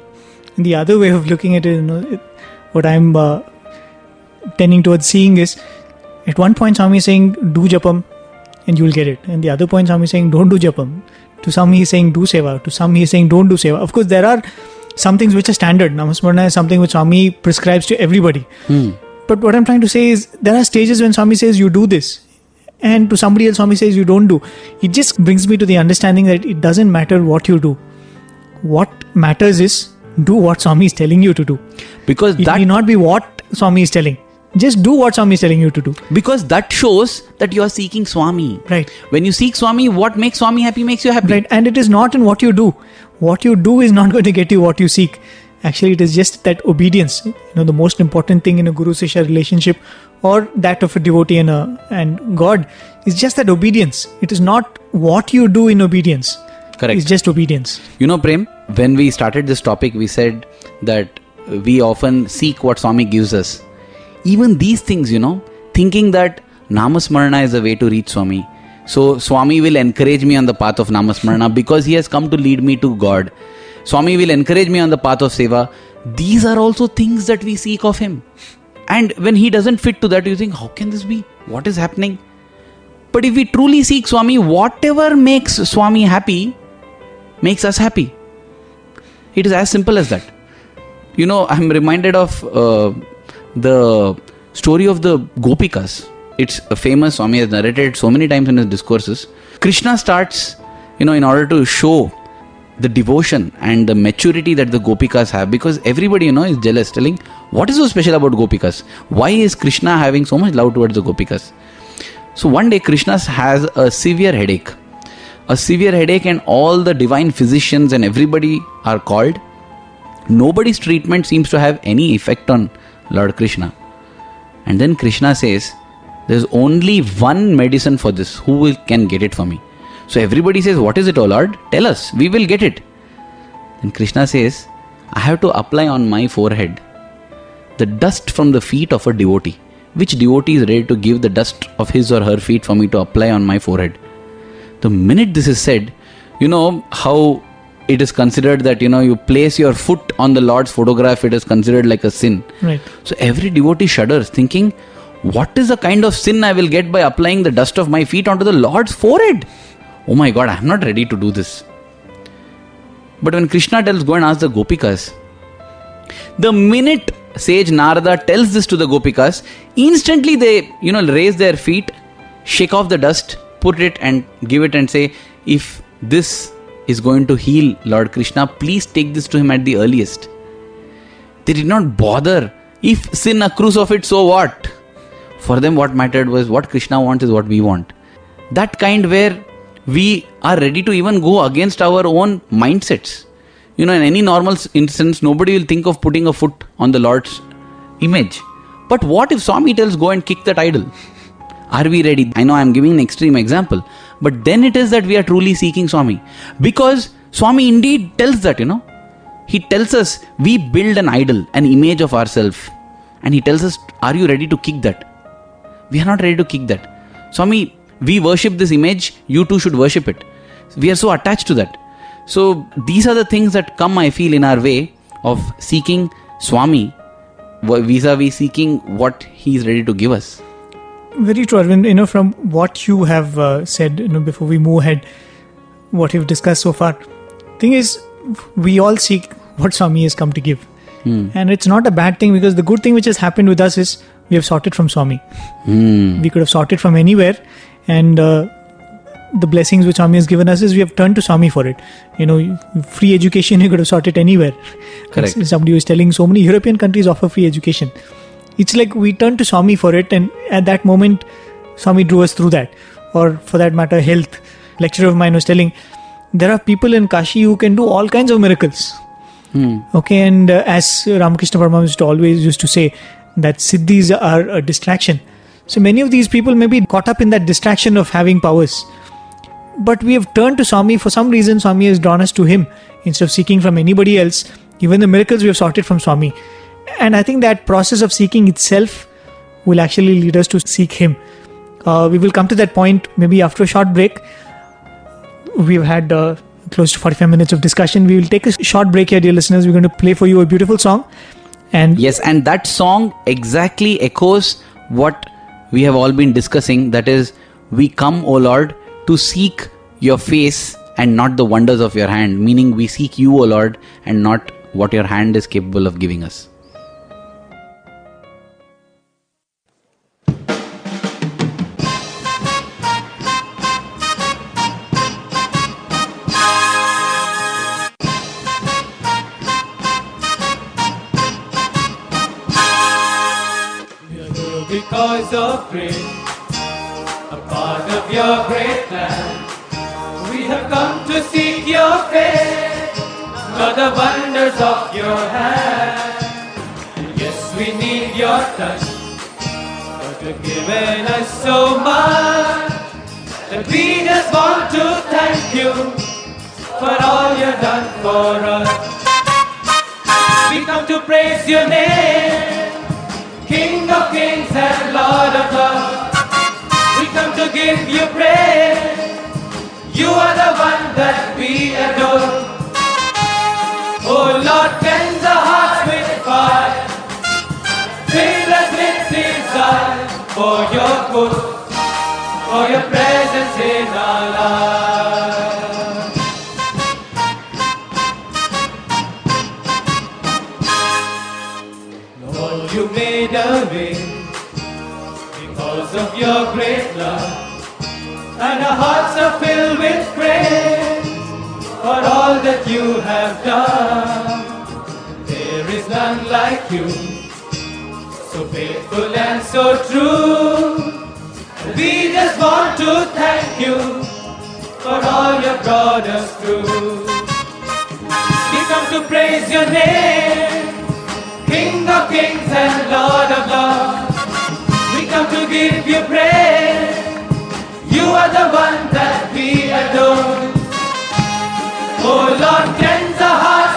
Speaker 3: The other way of looking at it, you know, it, what I'm uh, tending towards seeing is at one point Swami is saying do japam and you'll get it, and the other point Swami is saying don't do japam. To some he's saying do seva. To some he's saying don't do seva. Of course, there are some things which are standard. Namasmarana is something which Swami prescribes to everybody. But what I'm trying to say is there are stages when Swami says you do this, and to somebody else Swami says you don't do. It just brings me to the understanding that it doesn't matter what you do. What matters is do what Swami is telling you to do.
Speaker 2: Because
Speaker 3: It
Speaker 2: that
Speaker 3: may not be what Swami is telling. Just do what Swami is telling you to do.
Speaker 2: because that shows that you are seeking Swami.
Speaker 3: Right.
Speaker 2: When you seek Swami, what makes Swami happy makes you happy.
Speaker 3: Right. And it is not in what you do. What you do is not [laughs] going to get you what you seek. Actually, it is just that obedience. You know, the most important thing in a guru sishya relationship or that of a devotee and, a, and God is just that obedience. It is not what you do in obedience.
Speaker 2: Correct.
Speaker 3: It's just obedience.
Speaker 2: You know, Prem, when we started this topic, we said that we often seek what Swami gives us. Even these things, you know, thinking that Namasmarana is the way to reach Swami. So Swami will encourage me on the path of Namasmarana because he has come to lead me to God. Swami will encourage me on the path of Seva. These are also things that we seek of him. And when he doesn't fit to that, you think, how can this be? What is happening? But if we truly seek Swami, whatever makes Swami happy makes us happy. It is as simple as that. You know, I'm reminded of uh, the story of the Gopikas. It's a famous, Swami has narrated so many times in his discourses. Krishna starts, you know, in order to show the devotion and the maturity that the Gopikas have because everybody, you know, is jealous, telling, What is so special about Gopikas? Why is Krishna having so much love towards the Gopikas? So one day, Krishna has a severe headache. A severe headache, and all the divine physicians and everybody are called. Nobody's treatment seems to have any effect on Lord Krishna. And then Krishna says, There's only one medicine for this. Who will, can get it for me? So everybody says, What is it, O Lord? Tell us, we will get it. Then Krishna says, I have to apply on my forehead the dust from the feet of a devotee. Which devotee is ready to give the dust of his or her feet for me to apply on my forehead? The minute this is said, you know how it is considered that you know you place your foot on the Lord's photograph, it is considered like a sin.
Speaker 3: Right.
Speaker 2: So every devotee shudders, thinking, What is the kind of sin I will get by applying the dust of my feet onto the Lord's forehead? Oh my god, I am not ready to do this. But when Krishna tells, Go and ask the Gopikas, the minute sage Narada tells this to the Gopikas, instantly they, you know, raise their feet, shake off the dust, put it and give it and say, If this is going to heal Lord Krishna, please take this to him at the earliest. They did not bother. If sin accrues of it, so what? For them, what mattered was what Krishna wants is what we want. That kind where we are ready to even go against our own mindsets. You know, in any normal instance, nobody will think of putting a foot on the Lord's image. But what if Swami tells go and kick that idol? Are we ready? I know I am giving an extreme example, but then it is that we are truly seeking Swami. Because Swami indeed tells that, you know. He tells us we build an idol, an image of ourselves. And he tells us, Are you ready to kick that? We are not ready to kick that. Swami, we worship this image, you too should worship it. We are so attached to that. So these are the things that come, I feel, in our way of seeking Swami vis-a-vis seeking what he is ready to give us.
Speaker 3: Very true, Arvind. You know, from what you have uh, said, you know, before we move ahead, what you've discussed so far, thing is, we all seek what Swami has come to give.
Speaker 2: Hmm.
Speaker 3: And it's not a bad thing because the good thing which has happened with us is we have sought it from Swami.
Speaker 2: Hmm.
Speaker 3: We could have sought it from anywhere, and uh, the blessings which Swami has given us is we have turned to Swami for it. You know, free education [laughs] you could have sought it anywhere.
Speaker 2: Correct.
Speaker 3: As Somebody was telling so many European countries offer free education. It's like we turned to Swami for it, and at that moment, Swami drew us through that. Or for that matter, health. Lecturer of mine was telling there are people in Kashi who can do all kinds of miracles.
Speaker 2: Hmm.
Speaker 3: Okay, and uh, as Ramakrishna to always used to say, that siddhis are a distraction. So many of these people may be caught up in that distraction of having powers. But we have turned to Swami for some reason. Swami has drawn us to him instead of seeking from anybody else. Even the miracles we have it from Swami. And I think that process of seeking itself will actually lead us to seek him. Uh, we will come to that point maybe after a short break. We've had uh, close to 45 minutes of discussion. We will take a short break here, dear listeners. We're going to play for you a beautiful song. And
Speaker 2: Yes, and that song exactly echoes what we have all been discussing. That is, we come, O Lord, to seek your face and not the wonders of your hand. Meaning, we seek you, O Lord, and not what your hand is capable of giving us.
Speaker 4: Because of grace, a part of your great plan. We have come to seek your face, for the wonders of your hand. And Yes, we need your touch, but you've given us so much that we just want to thank you for all you've done for us. We come to praise your name. King of kings and Lord of lords. We come to give you praise. You are the one that we adore. Oh Lord, cleanse our hearts with fire. Fill us with desire for your good, for your presence in our lives. Our hearts are filled with praise for all that you have done. There is none like you, so faithful and so true. We just want to thank you for all you brought us through. We come to praise your name, King of kings and Lord of lords. Give you praise. You are the one that we adore. Oh Lord, cleanse our hearts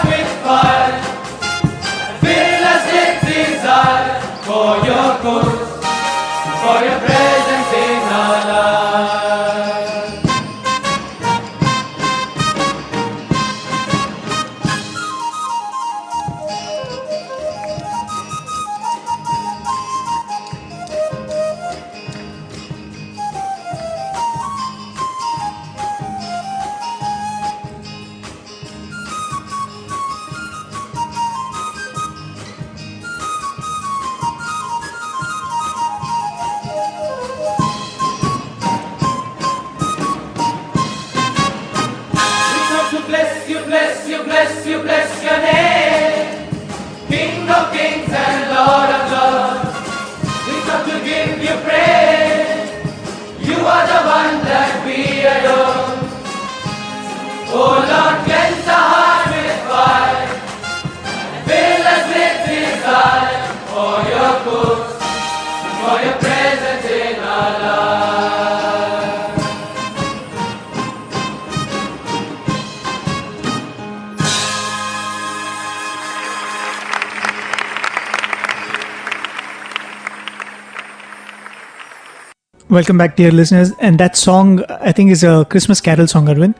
Speaker 3: Welcome back, dear listeners. And that song, I think, is a Christmas carol song, Arvind,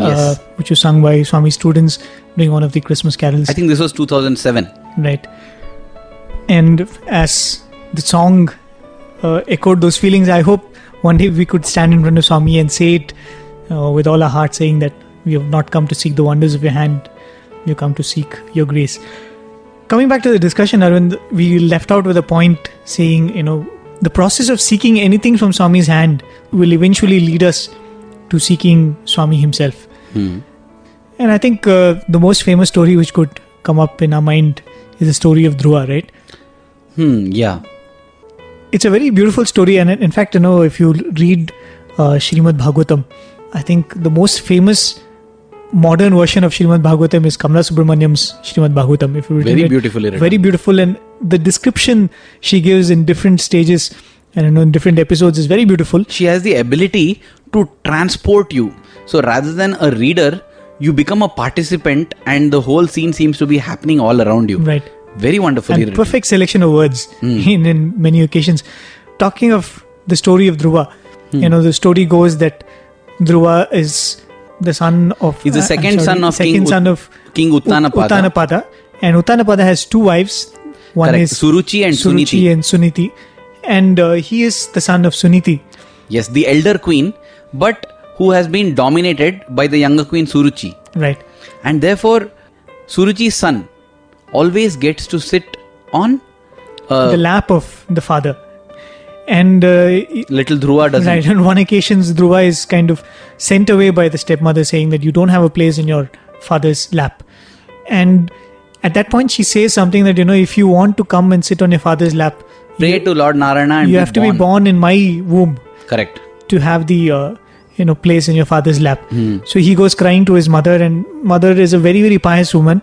Speaker 2: Yes.
Speaker 3: uh, which was sung by Swami students during one of the Christmas carols.
Speaker 2: I think this was 2007.
Speaker 3: Right. And as the song uh, echoed those feelings, I hope one day we could stand in front of Swami and say it uh, with all our heart, saying that we have not come to seek the wonders of your hand, we have come to seek your grace. Coming back to the discussion, Arvind, we left out with a point saying, you know, the process of seeking anything from Swami's hand will eventually lead us to seeking Swami himself.
Speaker 2: Hmm.
Speaker 3: And I think uh, the most famous story which could come up in our mind is the story of Dhruva, right?
Speaker 2: Hmm, yeah.
Speaker 3: It's a very beautiful story, and in fact, you know, if you read uh, Srimad Bhagavatam, I think the most famous modern version of Srimad Bhagavatam is Kamala Subramaniam's Srimad Bhagavatam. If you
Speaker 2: Very
Speaker 3: it,
Speaker 2: beautifully written.
Speaker 3: very beautiful, and the description she gives in different stages and you know, in different episodes is very beautiful.
Speaker 2: she has the ability to transport you. So rather than a reader, you become a participant and the whole scene seems to be happening all around you.
Speaker 3: Right.
Speaker 2: Very wonderful.
Speaker 3: and perfect selection of words
Speaker 2: Hmm. [laughs]
Speaker 3: in, in many occasions. Talking of the story of Dhruva,
Speaker 2: Hmm.
Speaker 3: you know, the story goes that Dhruva is the son of.
Speaker 2: He's the
Speaker 3: uh,
Speaker 2: second
Speaker 3: sorry,
Speaker 2: son of
Speaker 3: second
Speaker 2: King
Speaker 3: son of
Speaker 2: King Uttanapada.
Speaker 3: Uttanapada. And Uttanapada has two wives. One
Speaker 2: Correct.
Speaker 3: is
Speaker 2: Suruchi and
Speaker 3: Suruchi
Speaker 2: Suniti.
Speaker 3: and Suniti. And uh, he is the son of Suniti.
Speaker 2: Yes, the elder queen, but who has been dominated by the younger queen Suruchi.
Speaker 3: Right.
Speaker 2: And therefore, Suruchi's son always gets to sit on uh,
Speaker 3: the lap of the father. And uh,
Speaker 2: little Dhruva doesn't.
Speaker 3: Right. On one occasion, Dhruva is kind of sent away by the stepmother, saying that you don't have a place in your father's lap. And at that point, she says something that you know, if you want to come and sit on your father's lap,
Speaker 2: Pray to Lord Narayana and
Speaker 3: you have to be born in my womb
Speaker 2: Correct.
Speaker 3: to have the uh, you know place in your father's lap.
Speaker 2: Hmm.
Speaker 3: So he goes crying to his mother, and mother is a very very pious woman,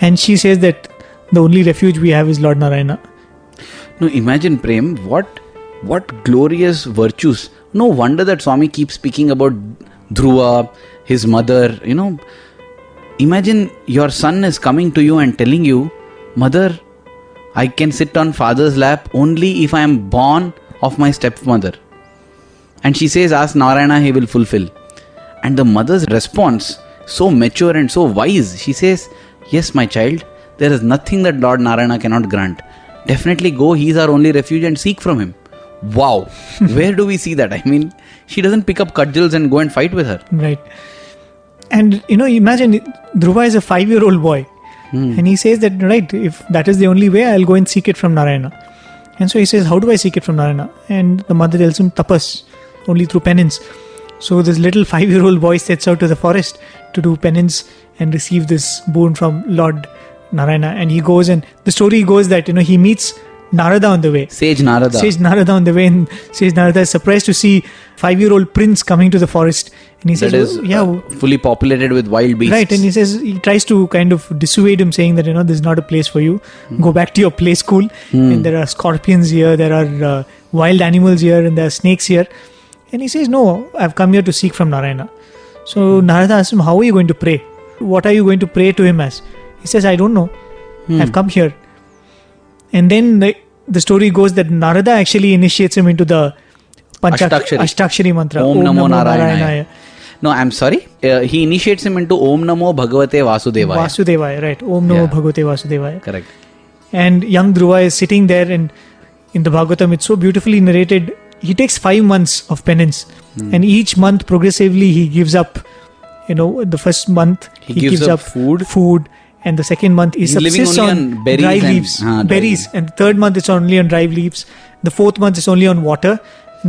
Speaker 3: and she says that the only refuge we have is Lord Narayana.
Speaker 2: No, imagine Prem, what what glorious virtues. No wonder that Swami keeps speaking about Dhruva, his mother, you know. Imagine your son is coming to you and telling you, Mother, I can sit on father's lap only if I am born of my stepmother. And she says, Ask Narayana, he will fulfill. And the mother's response, so mature and so wise, she says, Yes, my child, there is nothing that Lord Narayana cannot grant. Definitely go, he is our only refuge and seek from him. Wow, [laughs] where do we see that? I mean, she doesn't pick up cudgels and go and fight with her.
Speaker 3: Right. And you know, imagine Dhruva is a five year old boy. Hmm. And he says that, right, if that is the only way, I'll go and seek it from Narayana. And so he says, How do I seek it from Narayana? And the mother tells him, Tapas, only through penance. So this little five-year-old boy sets out to the forest to do penance and receive this boon from Lord Narayana. And he goes, and the story goes that you know he meets Narada on the way.
Speaker 2: Sage Narada.
Speaker 3: Sage Narada on the way, and Sage Narada is surprised to see five-year-old prince coming to the forest, and he says,
Speaker 2: that is
Speaker 3: "Oh, "Yeah,
Speaker 2: uh, fully populated with wild beasts.
Speaker 3: Right, and he says he tries to kind of dissuade him, saying that you know this is not a place for you. Go back to your play school. And there are scorpions here, there are uh, wild animals here, and there are snakes here. And he says, "No, I've come here to seek from Narayana." So Narada asks him, "How are you going to pray? What are you going to pray to him as?" He says, "I don't know. I've come here." And then the, the story goes that Narada actually initiates him into the Panchak-
Speaker 2: Ashtakshari.
Speaker 3: Ashtakshari mantra.
Speaker 2: Om Namo Narayanaya. No, I'm sorry. Uh, he initiates him into Om Namo Bhagavate Vasudevaya.
Speaker 3: Vasudevaya, right? Om Namo
Speaker 2: Yeah.
Speaker 3: Bhagavate Vasudevaya.
Speaker 2: Correct.
Speaker 3: And young Dhruva is sitting there, and in the Bhagavatam, it's so beautifully narrated. He takes five months of penance,
Speaker 2: Hmm.
Speaker 3: and each month progressively he gives up. You know, the first month
Speaker 2: He gives up food.
Speaker 3: food, and the second month he subsists on,
Speaker 2: on berries
Speaker 3: dry
Speaker 2: and-
Speaker 3: leaves,
Speaker 2: ah,
Speaker 3: berries, and the third month it's only on dry leaves. The fourth month is only on water.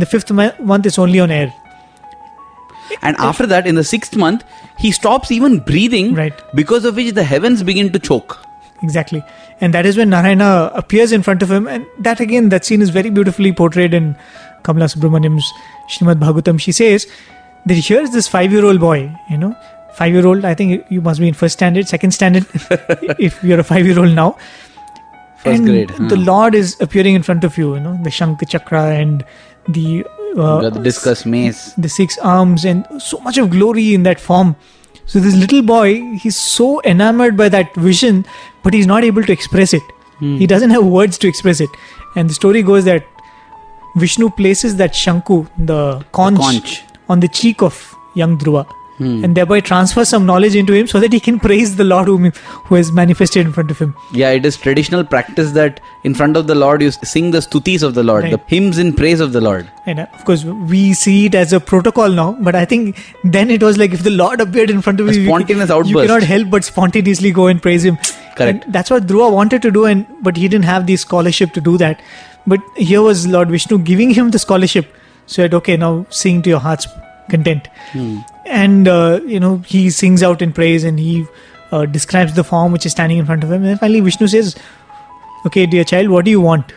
Speaker 3: The fifth mo- month is only on air.
Speaker 2: And after that, in the sixth month, he stops even breathing,
Speaker 3: Right.
Speaker 2: because of which the heavens begin to choke.
Speaker 3: Exactly. And that is when Narayana appears in front of him. And that again, that scene is very beautifully portrayed in Kamala Subramaniam's Srimad Bhagavatam. She says that here's this five year old boy, you know, five year old, I think you must be in first standard, second standard, [laughs] if you're a five year old now.
Speaker 2: First
Speaker 3: and
Speaker 2: grade.
Speaker 3: The. Lord is appearing in front of you, you know, the Shankh Chakra and the. Uh,
Speaker 2: the discus mace.
Speaker 3: the six arms and so much of glory in that form. So this little boy, he's so enamored by that vision, but he's not able to express it. He doesn't have words to express it. And the story goes that Vishnu places that Shanku, the conch,
Speaker 2: conch.
Speaker 3: on the cheek of young Dhruva.
Speaker 2: Hmm.
Speaker 3: And thereby transfer some knowledge into him so that he can [laughs] praise the Lord whom, who has manifested in front of him.
Speaker 2: Yeah, it is traditional practice that in front of the Lord you sing the stutis of the Lord,
Speaker 3: Right.
Speaker 2: the hymns in praise of the Lord.
Speaker 3: And uh, of course, we see it as a protocol now, but I think then it was like if the Lord appeared in front of you, you
Speaker 2: spontaneous
Speaker 3: you
Speaker 2: outburst.
Speaker 3: cannot help but spontaneously go and praise Him.
Speaker 2: Correct.
Speaker 3: And that's what Dhruva wanted to do, and but he didn't have the scholarship to do that. But here was Lord Vishnu giving him the scholarship. So that okay, now sing to your heart's content.
Speaker 2: Hmm.
Speaker 3: And uh, you know he sings out in praise, and he uh, describes the form which is standing in front of him. And finally, Vishnu says, "Okay, dear child, what do you want?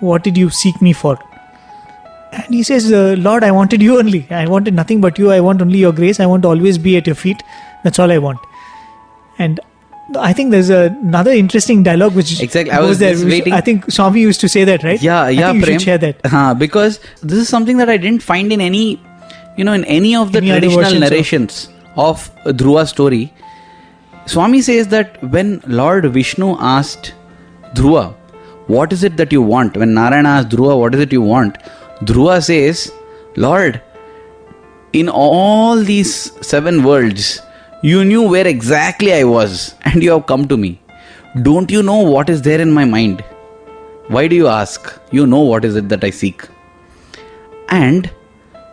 Speaker 3: What did you seek me for?" And he says, uh, Lord, I wanted you only. I wanted nothing but you. I want only your grace. I want to always be at your feet. That's all I want. And I think there's a, another interesting dialogue which
Speaker 2: Exactly. I was
Speaker 3: there.
Speaker 2: waiting.
Speaker 3: I think Swami used to say that, right?
Speaker 2: Yeah,
Speaker 3: I
Speaker 2: yeah,
Speaker 3: think you
Speaker 2: Prem.
Speaker 3: should share that.
Speaker 2: Huh, because this is something that I didn't find in any, you know, in any of the
Speaker 3: Any
Speaker 2: traditional
Speaker 3: versions of-
Speaker 2: narrations of, Dhruva's story. Swami says that when Lord Vishnu asked Dhruva, what is it that you want? When Narayana asked Dhruva, what is it you want? Dhruva says, Lord, in all these seven worlds, you knew where exactly I was and you have come to me. Don't you know what is there in my mind? Why do you ask? You know what is it that I seek. And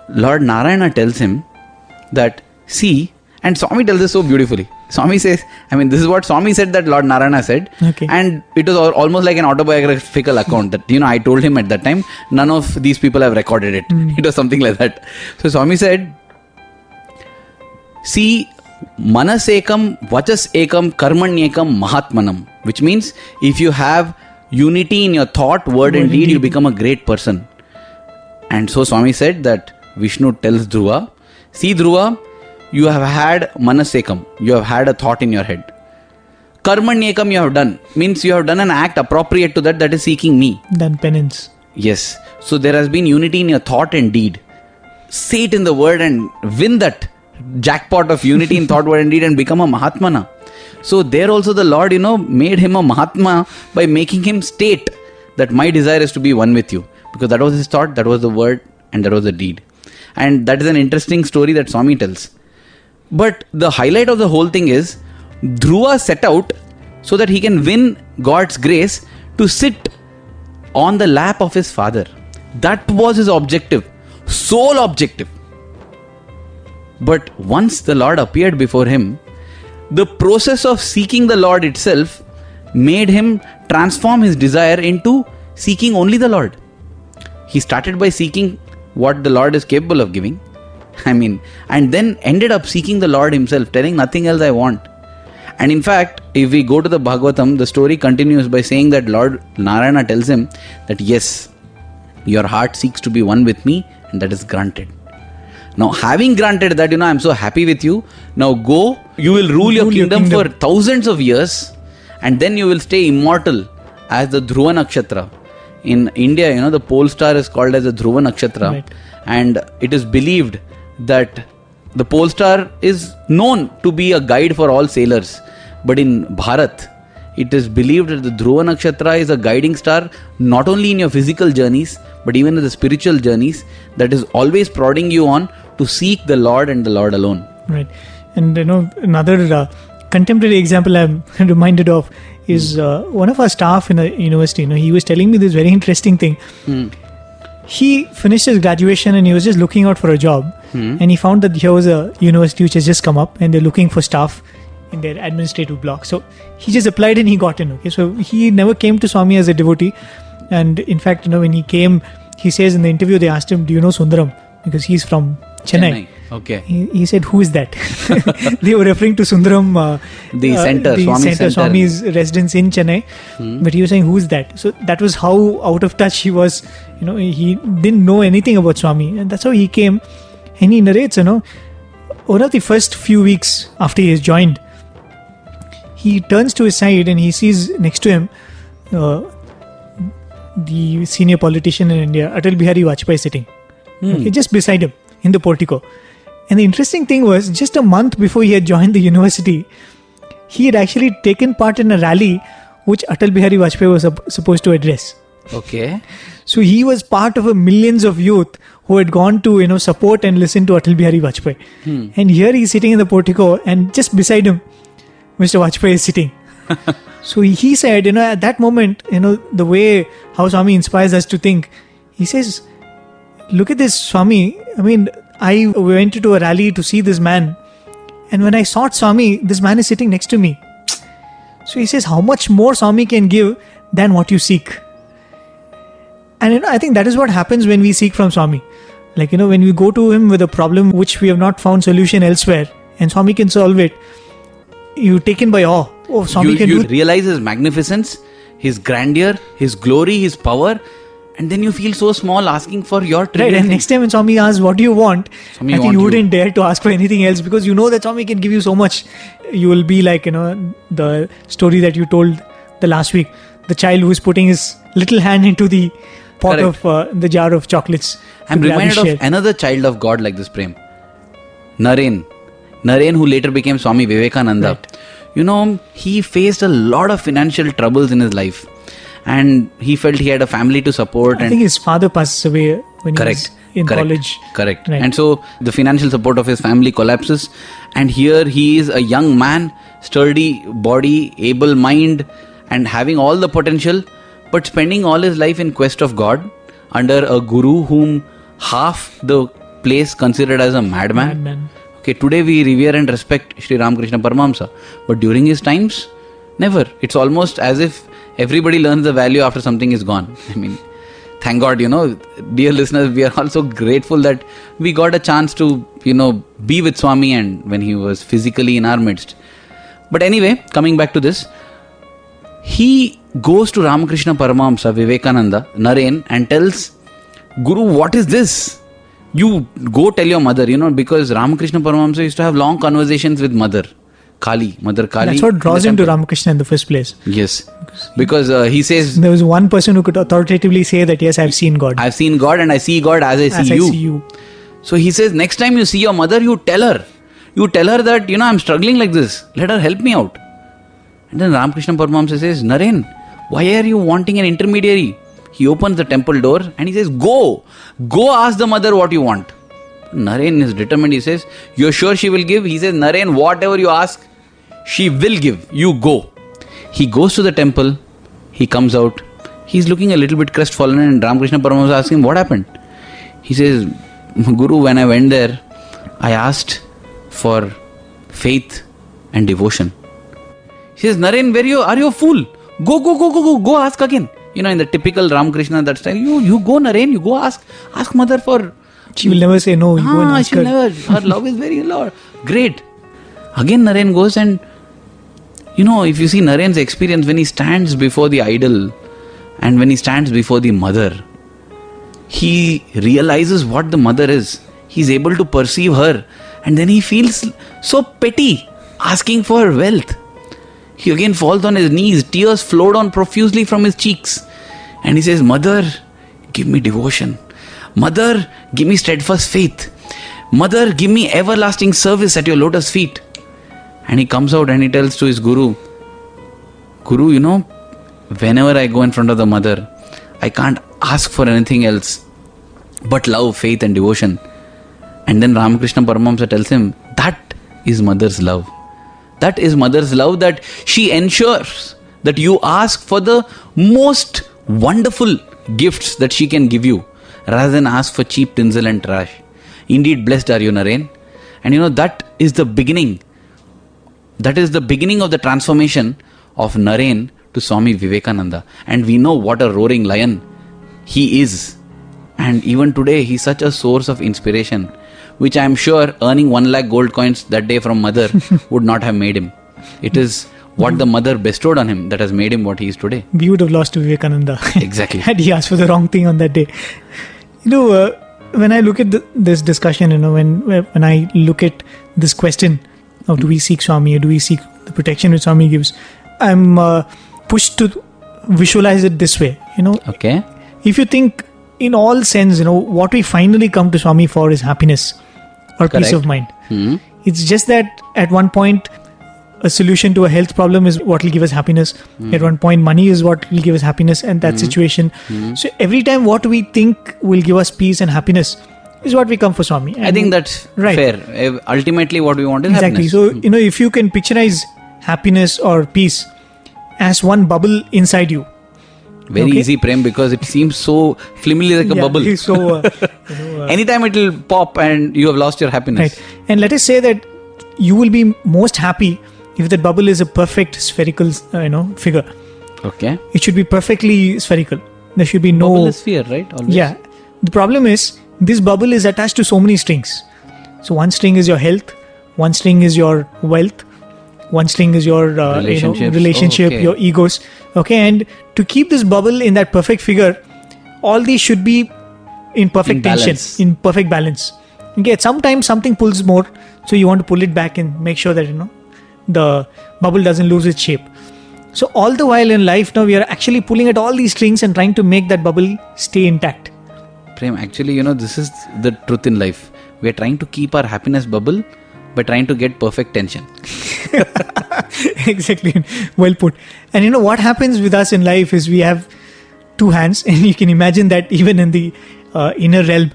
Speaker 2: Lord Narayana tells him that, see, and Swami tells this so beautifully. Swami says, I mean, this is what Swami said that Lord Narayana said.
Speaker 3: Okay.
Speaker 2: And it was almost like an autobiographical account that, you know, I told him at that time, none of these people have recorded it. Hmm. It was something like that. So Swami said, see, manas ekam, vachas ekam, karmanyekam, mahatmanam. Which means if you have unity in your thought, word, and deed, you become a great person. And so Swami said that Vishnu tells Dhruva, see Dhruva, you have had manasekam, you have had a thought in your head. Karmanyekam you have done, means you have done an act appropriate to that, that is seeking me.
Speaker 3: Done penance.
Speaker 2: Yes. So there has been unity in your thought and deed. Say it in the word and win that jackpot of unity in [laughs] thought, word, and deed and become a Mahatmana. So there also the Lord, you know, made him a Mahatma by making him state that my desire is to be one with you. Because that was his thought, that was the word, and that was the deed. And that is an interesting story that Swami tells. But the highlight of the whole thing is Dhruva set out so that he can win God's grace to sit on the lap of his father. That was his objective, sole objective. But once the Lord appeared before him, the process of seeking the Lord itself made him transform his desire into seeking only the Lord. He started by seeking what the Lord is capable of giving, [laughs] I mean, and then ended up seeking the Lord Himself, telling nothing else I want. And in fact, if we go to the Bhagavatam, the story continues by saying that Lord Narayana tells him that yes, your heart seeks to be one with me, and that is granted. Now, having granted that, you know, I'm so happy with you, now go, you will rule, your,
Speaker 3: Rule your
Speaker 2: kingdom for thousands of years, and then you will stay immortal as the Dhruva Nakshatra. In India, you know, the pole star is called as the Dhruva Nakshatra,
Speaker 3: Right.
Speaker 2: and it is believed that the pole star is known to be a guide for all sailors. But in Bharat, it is believed that the Dhruva Nakshatra is a guiding star not only in your physical journeys but even in the spiritual journeys that is always prodding you on to seek the Lord and the Lord alone.
Speaker 3: Right. And you know, another uh, contemporary example I'm [laughs] reminded of is uh, one of our staff in a university. You know, he was telling me this very interesting thing. He finished his graduation and he was just looking out for a job, and he found that here was a university which has just come up and they're looking for staff in their administrative block. So he just applied and he got in. Okay, so he never came to Swami as a devotee, and in fact, you know, when he came, he says in the interview they asked him, "Do you know Sundaram?" Because he's from Chennai.
Speaker 2: Okay.
Speaker 3: He, he said, "Who is that?" [laughs] they were referring to Sundaram, uh,
Speaker 2: The center,
Speaker 3: the
Speaker 2: Swami
Speaker 3: center,
Speaker 2: center.
Speaker 3: Swami's residence in Chennai. But he was saying, "Who is that?" So that was how out of touch he was. You know, he didn't know anything about Swami, and that's how he came. And he narrates, you know, one of the first few weeks after he has joined, he turns to his side and he sees next to him uh, the senior politician in India, Atal Bihari Vajpayee, sitting. Okay, just beside him in the portico. And the interesting thing was, just a month before he had joined the university, he had actually taken part in a rally which Atal Bihari Vajpayee was sup- supposed to address.
Speaker 2: Okay.
Speaker 3: So he was part of a millions of youth who had gone to you know support and listen to Atal Bihari Vajpayee. Hmm. And here he's sitting in the portico, and just beside him, Mr. Vajpayee is sitting. [laughs] so he said, you know, at that moment, you know, the way how Swami inspires us to think, he says, look at this Swami. I mean, I went to a rally to see this man, and when I sought Swami, this man is sitting next to me. So he says, how much more Swami can give than what you seek. And you know, I think that is what happens when we seek from Swami. Like, you know, when we go to him with a problem which we have not found solution elsewhere, and Swami can solve it, you're taken by awe. Oh, Swami
Speaker 2: you
Speaker 3: can
Speaker 2: you
Speaker 3: do you
Speaker 2: realize his magnificence, his grandeur, his glory, his power, and then you feel so small asking for your
Speaker 3: Right, and
Speaker 2: thing.
Speaker 3: next time when Swami asks, What do you want?
Speaker 2: Swami
Speaker 3: I think
Speaker 2: want
Speaker 3: you
Speaker 2: you.
Speaker 3: wouldn't dare to ask for anything else because you know that Swami can give you so much. You will be like, you know, the story that you told the last week the child who's putting his little hand into the pot
Speaker 2: Correct.
Speaker 3: of uh, the jar of chocolates.
Speaker 2: I'm
Speaker 3: to grab his
Speaker 2: reminded of another child of God like this, Prem. Naren. Naren, who later became Swami Vivekananda.
Speaker 3: Right.
Speaker 2: You know, he faced a lot of financial troubles in his life. And he felt he had a family to support.
Speaker 3: I think his father passes away when
Speaker 2: correct
Speaker 3: he was in
Speaker 2: correct,
Speaker 3: college.
Speaker 2: correct
Speaker 3: Right.
Speaker 2: and so the financial support of his family collapses and here he is a young man sturdy body able mind and having all the potential but spending all his life in quest of god under a guru whom half the place considered as a madman
Speaker 3: Madman.
Speaker 2: okay today we revere and respect Sri Ramakrishna Paramahamsa but during his times never it's almost as if everybody learns the value after something is gone. [laughs] I mean thank god you know dear listeners we are also grateful that we got a chance to you know be with swami and when he was physically in our midst. But anyway coming back to this he goes to ramakrishna paramahamsa vivekananda naren and tells guru what is this? You go tell your mother you know because ramakrishna paramahamsa used to have long conversations with mother kali mother kali
Speaker 3: That's what draws him to. Ramakrishna in the first place.
Speaker 2: yes because uh, he says
Speaker 3: There was one person who could authoritatively say that, yes, I've seen God.
Speaker 2: I've seen God and I see God as I see
Speaker 3: As
Speaker 2: you.
Speaker 3: I see you.
Speaker 2: So he says, next time you see your mother, you tell her. You tell her that, you know, I'm struggling like this. Let her help me out. And then Ramakrishna Paramahamsa says, Naren, why are you wanting an intermediary? He opens the temple door and he says, Go, go ask the mother what you want. Naren is determined. He says, You're sure she will give? He says, Naren, whatever you ask, she will give. You go. He goes to the temple. He comes out. He's looking a little bit crestfallen, and Ramakrishna Paramahamsa asks him, What happened? He says, Guru, when I went there, I asked for faith and devotion. He says, Naren, where you are you a fool? Go, go, go, go, go, go ask again. You know, in the typical Ramakrishna that style, you you go, Naren, you go ask, ask mother for
Speaker 3: She will never say no. You go and
Speaker 2: Ah,
Speaker 3: ask
Speaker 2: she'll
Speaker 3: her.
Speaker 2: never. Her [laughs] love is very low. Great. Again, Naren goes and you know, if you see Naren's experience when he stands before the idol and when he stands before the mother, he realizes what the mother is. He's able to perceive her, and then he feels so petty, asking for her wealth. He again falls on his knees, tears flow down profusely from his cheeks, and he says, Mother, give me devotion. Mother, give me steadfast faith. Mother, give me everlasting service at your lotus feet. And he comes out and he tells to his guru, Guru, you know, whenever I go in front of the mother, I can't ask for anything else but love, faith, and devotion. And then Ramakrishna Paramahamsa tells him, That is mother's love. That is mother's love that she ensures that you ask for the most wonderful gifts that she can give you rather than ask for cheap tinsel and trash. Indeed, blessed are you, Naren. And you know, that is the beginning. That is the beginning of the transformation of Naren to Swami Vivekananda. And we know what a roaring lion he is. And even today, he's such a source of inspiration, which I am sure earning one lakh gold coins that day from mother [laughs] would not have made him. It is what the mother bestowed on him that has made him what he is today.
Speaker 3: We would have lost to Vivekananda.
Speaker 2: Exactly. [laughs]
Speaker 3: Had he asked for the wrong thing on that day. You know, uh, when I look at the, this discussion, you know, when when I look at this question of do we seek Swami or do we seek the protection which Swami gives, I'm uh, pushed to visualize it this way. You know,
Speaker 2: Okay?
Speaker 3: if you think in all sense, you know, what we finally come to Swami for is happiness or peace of mind.
Speaker 2: Hmm.
Speaker 3: It's just that at one point, a solution to a health problem is what will give us happiness. At one point, money is what will give us happiness, and that situation. So every time, what we think will give us peace and happiness is what we come for Swami.
Speaker 2: I think that's
Speaker 3: Right.
Speaker 2: fair. Ultimately, what we want is happiness.
Speaker 3: exactly.
Speaker 2: happiness.
Speaker 3: So you know, if you can picturize happiness or peace as one bubble inside you,
Speaker 2: Very
Speaker 3: Okay.
Speaker 2: easy, Prem, because it seems so flimily like a
Speaker 3: Yeah,
Speaker 2: bubble.
Speaker 3: So, uh, [laughs] you know, uh,
Speaker 2: Anytime it will pop and you have lost your happiness.
Speaker 3: Right. And let us say that you will be most happy if that bubble is a perfect spherical, uh, you know, figure.
Speaker 2: Okay.
Speaker 3: It should be perfectly spherical. There should be no.
Speaker 2: Bubble is sphere, right? Always.
Speaker 3: yeah. The problem is this bubble is attached to so many strings. So one string is your health, one string is your wealth, one string is your uh, you know, relationship,
Speaker 2: Oh, okay.
Speaker 3: your egos. Okay, and to keep this bubble in that perfect figure, all these should be in perfect
Speaker 2: In
Speaker 3: tension,
Speaker 2: balance.
Speaker 3: in perfect balance. Okay, sometimes something pulls more, so you want to pull it back and make sure that you know the bubble doesn't lose its shape. So all the while in life now we are actually pulling at all these strings and trying to make that bubble stay intact.
Speaker 2: Prem, actually, you know, this is the truth in life. We are trying to keep our happiness bubble by trying to get perfect tension. [laughs] [laughs]
Speaker 3: exactly well put and you know what happens with us in life is we have two hands [laughs] and you can imagine that even in the uh, inner realm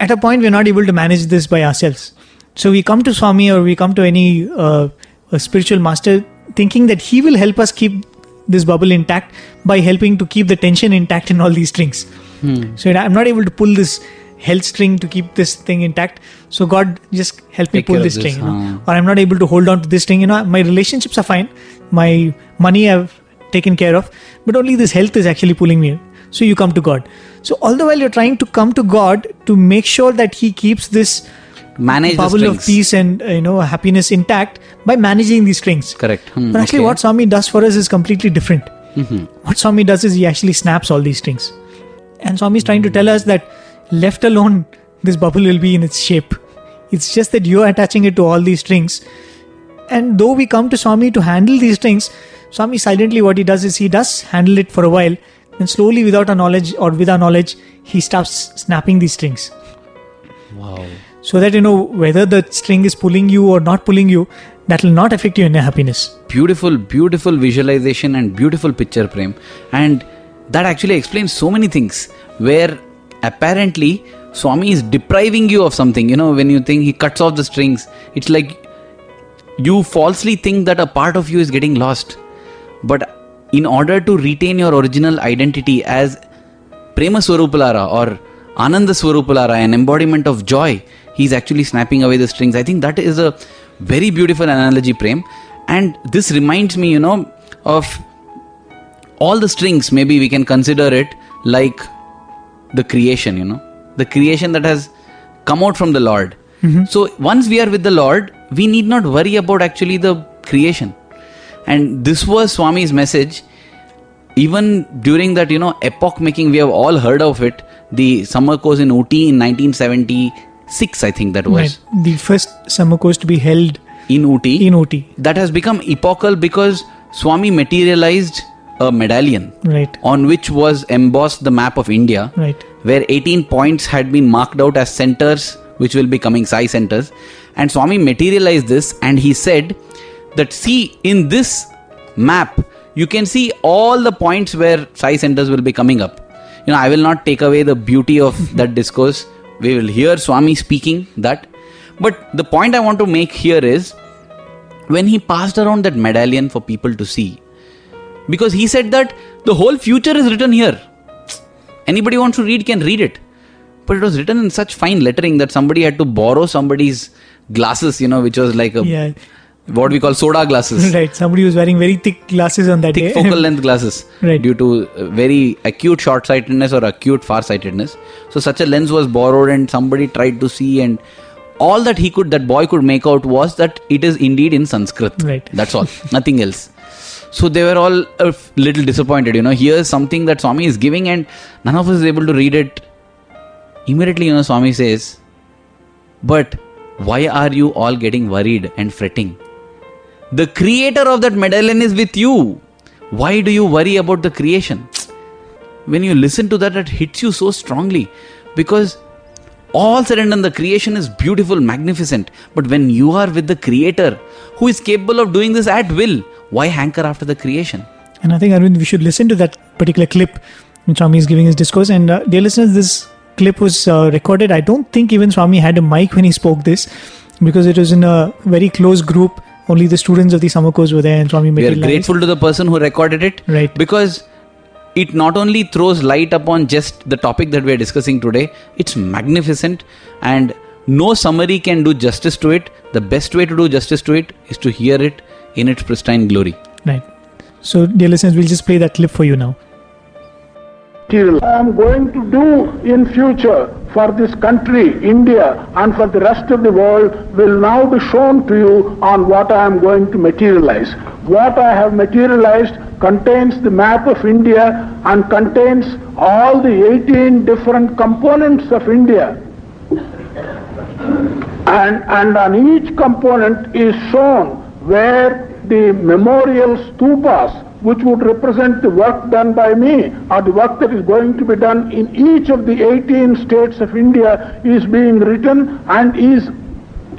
Speaker 3: at a point we're not able to manage this by ourselves so we come to swami or we come to any uh, a spiritual master thinking that he will help us keep this bubble intact by helping to keep the tension intact in all these strings so i'm not able to pull this health string to keep this thing intact so god just help me pull this
Speaker 2: this,
Speaker 3: string you know?
Speaker 2: huh.
Speaker 3: or I'm not able to hold on to this thing. You know, my relationships are fine, my money I've taken care of, but only this health is actually pulling me. So you come to God. So all the while you're trying to come to God to make sure that He keeps this
Speaker 2: Manage the
Speaker 3: bubble of peace and uh, you know happiness intact by managing these strings.
Speaker 2: Correct. Hmm,
Speaker 3: But actually,
Speaker 2: okay.
Speaker 3: what Swami does for us is completely different.
Speaker 2: Mhm.
Speaker 3: What Swami does is he actually snaps all these strings, and Swami is trying to tell us that left alone, this bubble will be in its shape. It's just that you're attaching it to all these strings. And though we come to Swami to handle these strings, Swami silently what he does is he does handle it for a while, and slowly, without our knowledge or with our knowledge, he stops snapping these strings.
Speaker 2: Wow.
Speaker 3: So that you know whether the string is pulling you or not pulling you, that will not affect you in your happiness.
Speaker 2: Beautiful, beautiful visualization and beautiful picture, Prem. And that actually explains so many things where apparently Swami is depriving you of something. You know, when you think he cuts off the strings, it's like you falsely think that a part of you is getting lost. But in order to retain your original identity as Prema Swarupulara or Ananda Swarupulara, an embodiment of joy, he's actually snapping away the strings. I think that is a very beautiful analogy, Prem. And this reminds me, you know, of all the strings, maybe we can consider it like the creation, you know. the creation that has come out from the Lord. Mm-hmm. So once we are with the Lord, we need not worry about actually the creation. And this was Swami's message. Even during that, you know, epoch making, we have all heard of it. The summer course in Ooty in 1976, I think that was
Speaker 3: Right. The first summer course to be held
Speaker 2: in Ooty.
Speaker 3: in Ooty.
Speaker 2: that has become epochal because Swami materialized a medallion
Speaker 3: Right.
Speaker 2: on which was embossed the map of India,
Speaker 3: Right.
Speaker 2: where 18 points had been marked out as centers, which will be coming Sai centers. And Swami materialized this and he said that, see, in this map, you can see all the points where Sai centers will be coming up. You know, I will not take away the beauty of [laughs] that discourse. We will hear Swami speaking that. But the point I want to make here is when he passed around that medallion for people to see, because he said that the whole future is written here. Anybody wants to read can read it. But it was written in such fine lettering that somebody had to borrow somebody's glasses, you know, which was like a
Speaker 3: Yeah.
Speaker 2: What we call soda glasses. [laughs]
Speaker 3: Right. Somebody was wearing very thick glasses on that
Speaker 2: Thick
Speaker 3: day. [laughs]
Speaker 2: focal length glasses
Speaker 3: Right.
Speaker 2: due to uh, very acute short sightedness or acute far sightedness. So, such a lens was borrowed, and somebody tried to see, and all that he could, that boy could make out was that it is indeed in Sanskrit.
Speaker 3: Right.
Speaker 2: That's all, [laughs] nothing else. So they were all a little disappointed. You know, here's something that Swami is giving, and none of us is able to read it. Immediately, you know, Swami says, "But why are you all getting worried and fretting? The creator of that medallion is with you. Why do you worry about the creation?" When you listen to that, it hits you so strongly because all said and done, the creation is beautiful, magnificent. But when you are with the Creator, who is capable of doing this at will, why hanker after the creation?
Speaker 3: And I think, Arvind, we should listen to that particular clip when Swami is giving his discourse. And uh, dear listeners, this clip was uh, recorded. I don't think even Swami had a mic when he spoke this because it was in a very close group. Only the students of the summer course were there, and Swami made
Speaker 2: We are grateful to the person who recorded it.
Speaker 3: Right.
Speaker 2: Because it not only throws light upon just the topic that we are discussing today, it's magnificent and no summary can do justice to it. The best way to do justice to it is to hear it in its pristine glory.
Speaker 3: Right. So, dear listeners, we'll just play that clip for you now.
Speaker 5: I am going to do in future for this country, India, and for the rest of the world will now be shown to you on what I am going to materialize. What I have materialized contains the map of India and contains all the 18 different components of India. And, and on each component is shown where the memorial stupas, which would represent the work done by me or the work that is going to be done in each of the 18 states of India, is being written and is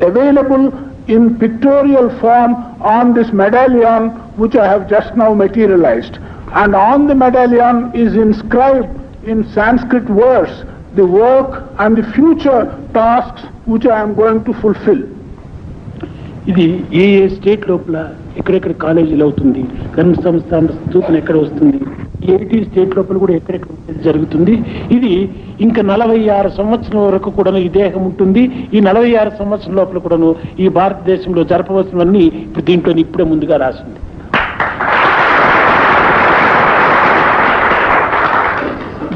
Speaker 5: available in pictorial form on this medallion which I have just now materialized. And on the medallion is inscribed in Sanskrit verse the work and the future tasks which I am going to fulfill.
Speaker 6: ఇది ఏ ఏ state లోపల ఎక్కడెక్కడ కాలేజీలు అవుతుంది gun సంస్థ సూచన ఎక్కడ వస్తుంది ఏటీ స్టేట్ లోపల కూడా ఎక్కడెక్కడ జరుగుతుంది. ఇది ఇంకా నలభై ఆరు సంవత్సరం వరకు కూడా ఈ దేహం ఉంటుంది. ఈ నలభై ఆరు సంవత్సరం లోపల కూడాను ఈ భారతదేశంలో జరపవలసినవన్నీ ఇప్పుడు దీంట్లో ఇప్పుడే ముందుగా రాసింది.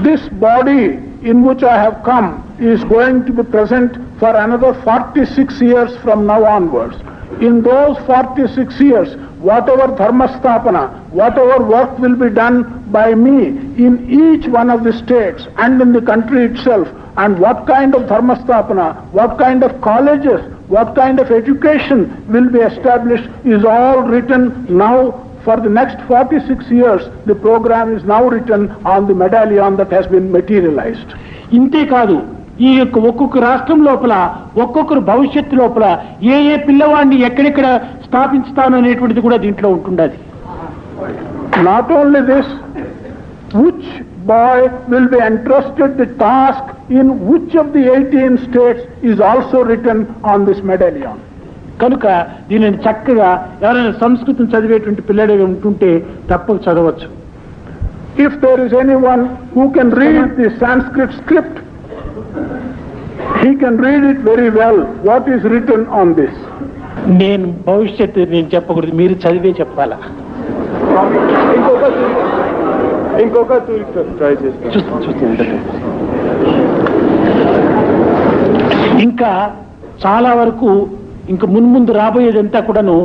Speaker 5: This body in which I have come is going to be present for another 46 years from now onwards. in those 46 years, whatever dharma sthapana, whatever work will be done by me in each one of the states and in the country itself, and what kind of dharma sthapana, what kind of colleges, what kind of education will be established is all written now for the next 46 years. The program is now written on the medallion that has been materialized.
Speaker 6: Inte kadu. ఈ యొక్క ఒక్కొక్క రాష్ట్రం లోపల ఒక్కొక్కరు భవిష్యత్తు లోపల ఏ ఏ పిల్లవాడిని ఎక్కడెక్కడ స్థాపించుతాను అనేటువంటిది కూడా దీంట్లో ఉంటుండదు.
Speaker 5: Not only this which boy will be entrusted the task in which of the eighteen states is also return on this medallion
Speaker 6: కనుక దీనిని చక్కగా ఎవరైనా సంస్కృతం చదివేటువంటి పిల్లలు ఉంటుంటే తప్పక చదవచ్చు.
Speaker 5: If there is anyone who can read the Sanskrit script he can read it very well what is return on this
Speaker 6: నేను భవిష్యత్తు నేను చెప్పకూడదు. మీరు చదివే చెప్పాలా?
Speaker 5: ఇంకొక ట్రై
Speaker 6: ఇంకా చాలా వరకు ఇంక మున్ముందు రాబోయేదంతా కూడాను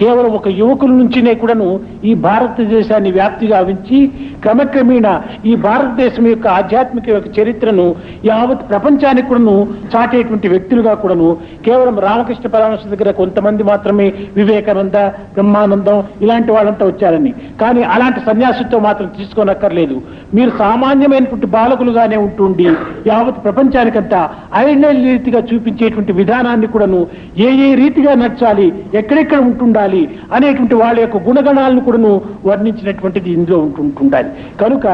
Speaker 6: కేవలం ఒక యువకుల నుంచినే కూడాను ఈ భారతదేశాన్ని వ్యాప్తి గావించి క్రమక్రమేణా ఈ భారతదేశం యొక్క ఆధ్యాత్మిక యొక్క చరిత్రను యావత్ ప్రపంచానికి కూడాను చాటేటువంటి వ్యక్తులుగా కూడాను కేవలం రామకృష్ణ పరమహంస దగ్గర కొంతమంది మాత్రమే వివేకానంద బ్రహ్మానందం ఇలాంటి వాళ్ళంతా వచ్చారని. కానీ అలాంటి సన్యాసితో మాత్రం తీసుకోనక్కర్లేదు. మీరు సామాన్యమైనటువంటి బాలకులుగానే ఉంటుండి యావత్ ప్రపంచానికంతా ఐడియల్ రీతిగా చూపించేటువంటి విధానాన్ని కూడాను ఏ ఏ రీతిగా నడచాలి ఎక్కడెక్కడ ఉంటుండాలి అనేటువంటి వాళ్ళ యొక్క గుణగణాలను కూడాను వర్ణించినటువంటిది ఇందులో ఉంటుండాలి. కనుక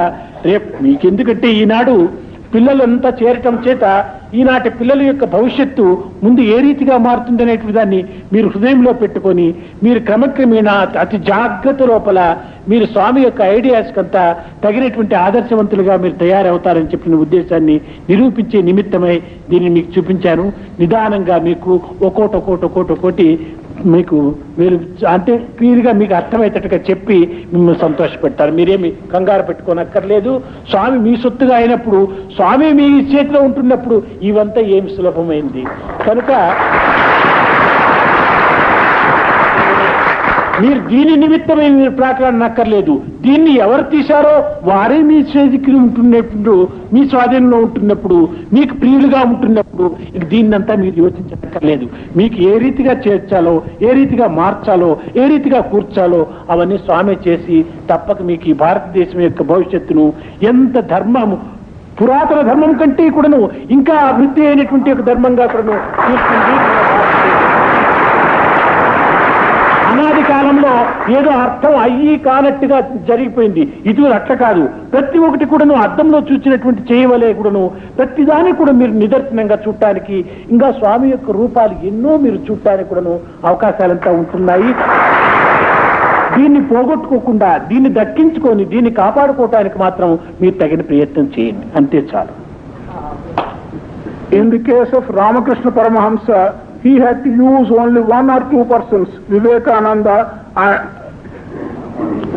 Speaker 6: రేపు మీకెందుకంటే ఈనాడు పిల్లలంతా చేరటం చేత ఈనాటి పిల్లల యొక్క భవిష్యత్తు ముందు ఏ రీతిగా మారుతుందనేటువంటి దాన్ని మీరు హృదయంలో పెట్టుకొని మీరు క్రమక్రమేణా అతి జాగ్రత్త లోపల మీరు స్వామి యొక్క ఐడియాస్ కంతా తగినటువంటి ఆదర్శవంతులుగా మీరు తయారవుతారని చెప్పిన ఉద్దేశాన్ని నిరూపించే నిమిత్తమై దీన్ని మీకు చూపించాను. నిదానంగా మీకు ఒక్కోటి ఒక్కోటి ఒక్కోటి ఒక్కోటి మీకు మీరు అంటే క్లియర్గా మీకు అర్థమయ్యేటట్టుగా చెప్పి మిమ్మల్ని సంతోషపెడతారు. మీరేమి కంగారు పెట్టుకోనక్కర్లేదు. స్వామి మీ సొత్తుగా అయినప్పుడు స్వామి మీ చేతిలో ఉంటున్నప్పుడు ఇవంతా ఏమి సులభమైంది? కనుక మీరు దీని నిమిత్తమే మీరు ప్రాకాడనక్కర్లేదు దీన్ని ఎవరు తీశారో వారే మీ చేతికి ఉంటున్నప్పుడు మీ స్వాధీనంలో ఉంటున్నప్పుడు మీకు ప్రియులుగా ఉంటున్నప్పుడు ఇక దీన్నంతా మీరు యోచించక్కర్లేదు. మీకు ఏ రీతిగా చేర్చాలో ఏ రీతిగా మార్చాలో ఏ రీతిగా కూర్చాలో అవన్నీ స్వామి చేసి తప్పక మీకు ఈ భారతదేశం యొక్క భవిష్యత్తును ఎంత ధర్మము పురాతన ధర్మం కంటే కూడాను ఇంకా అభివృద్ధి అయినటువంటి ఒక ధర్మంగా కూడాను తీస్తుంది మన భారతదేశం. అనాది కాలంలో ఏదో అర్థం అయ్యి కానట్టుగా జరిగిపోయింది. ఇది అట్ల కాదు. ప్రతి ఒక్కటి కూడాను అర్థంలో చూసినటువంటి చేయవలే కూడాను ప్రతిదాని కూడా మీరు నిదర్శనంగా చూడటానికి ఇంకా స్వామి యొక్క రూపాలు ఎన్నో మీరు చూడటానికి కూడాను అవకాశాలంతా ఉంటున్నాయి. దీన్ని పోగొట్టుకోకుండా దీన్ని దక్కించుకొని దీన్ని కాపాడుకోవటానికి మాత్రం మీరు తగిన ప్రయత్నం చేయండి. అంతే చాలు.
Speaker 5: In the case of Ramakrishna Paramahamsa he had to use only one or two persons, Vivekananda and,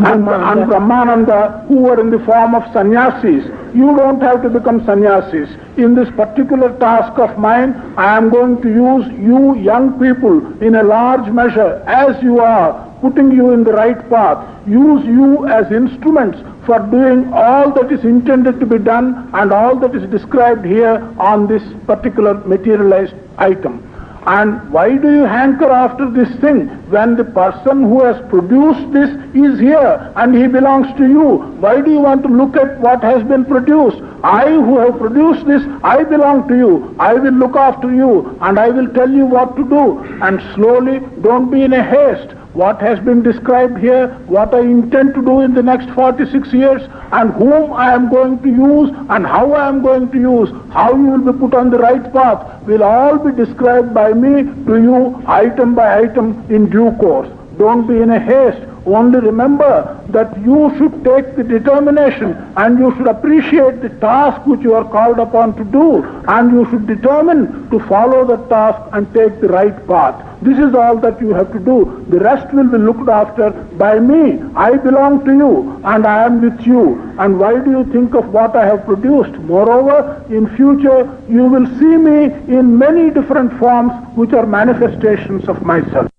Speaker 5: and, and Brahmananda, who were in the form of sannyasis. You don't have to become sannyasis. In this particular task of mine, I am going to use you young people in a large measure as you are, putting you in the right path. Use you as instruments for doing all that is intended to be done and all that is described here on this particular materialized item. And why do you hanker after this thing when the person who has produced this is here and he belongs to you? Why do you want to look at what has been produced? I who have produced this, I belong to you. I will look after you and I will tell you what to do. And slowly, don't be in a haste what has been described here, what I intend to do in the next 46 years, and whom I am going to use, and how I am going to use, how you will be put on the right path, will all be described by me to you item by item in due course. Don't be in a haste. Only remember that you should take the determination and you should appreciate the task which you are called upon to do and you should determine to follow the task and take the right path. This is all that you have to do. The rest will be looked after by me. I belong to you and I am with you. And why do you think of what I have produced? Moreover, in future you will see me in many different forms which are manifestations of myself.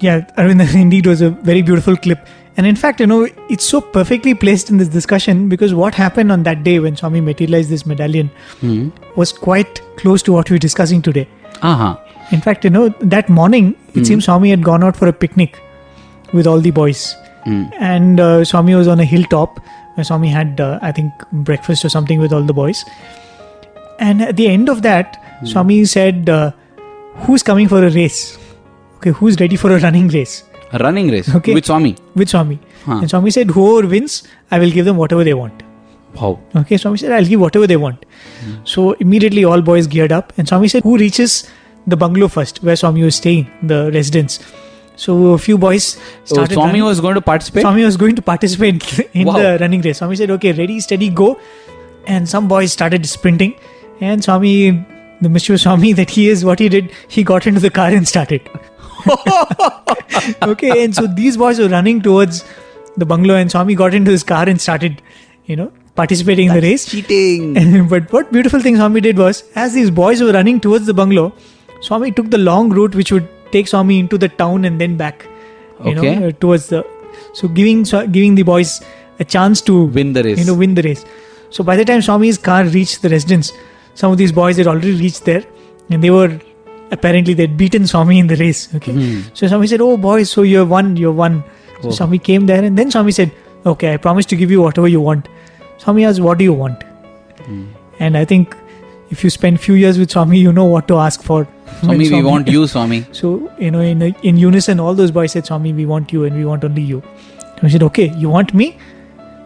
Speaker 3: Yeah, Arvind, [laughs] indeed was a very beautiful clip. And in fact, you know, it's so perfectly placed in this discussion because what happened on that day when Swami materialized this medallion was quite close to what we're discussing today.
Speaker 2: Uh-huh.
Speaker 3: In fact, you know, that morning, it seems Swami had gone out for a picnic with all the boys. And uh, Swami was on a hilltop where Swami had, uh, I think, breakfast or something with all the boys. And at the end of that, Swami said, uh, Who's coming for a race? Okay, who's ready for a running race?
Speaker 2: A running race
Speaker 3: Okay.
Speaker 2: with Swami.
Speaker 3: With Swami.
Speaker 2: Huh.
Speaker 3: And Swami said, Whoever wins, I will give them whatever they want.
Speaker 2: Wow.
Speaker 3: Okay, Swami said, I'll give whatever they want. So immediately all boys geared up, and Swami said, Who reaches the bungalow first, where Swami was staying, the residence? So a few boys
Speaker 2: So
Speaker 3: started.
Speaker 2: Swami
Speaker 3: running.
Speaker 2: was going to participate?
Speaker 3: Swami was going to participate [laughs] in
Speaker 2: Wow.
Speaker 3: the running race. Swami said, Okay, ready, steady, go. And some boys started sprinting, and Swami, the mischievous Swami [laughs] that he is, what he did, he got into the car and started. [laughs] okay, and so these boys were running towards the bungalow, and Swami got into his car and started, you know, participating in the race.
Speaker 2: Cheating.
Speaker 3: but what beautiful thing Swami did was, as these boys were running towards the bungalow, Swami took the long route which would take Swami into the town and then back. You
Speaker 2: Okay.
Speaker 3: know, uh, towards the so giving giving the boys a chance to
Speaker 2: Win the race.
Speaker 3: You know, win the race. So by the time Swami's car reached the residence, some of these boys had already reached there, and they were apparently they'd beaten Swami in the race. Okay.
Speaker 2: Hmm.
Speaker 3: So Swami said, "Oh boys, so you're won, you're won." So
Speaker 2: Oh.
Speaker 3: Swami came there, and then Swami said, "Okay, I promise to give you whatever you want." Swami asked, "What do you want?"
Speaker 2: Hmm.
Speaker 3: And I think if you spend few years with Swami, you know what to ask for. when
Speaker 2: Swami, we want you, Swami. [laughs]
Speaker 3: So you know, in in unison, all those boys said, "Swami, we want you, and we want only you." Swami said, "Okay, you want me?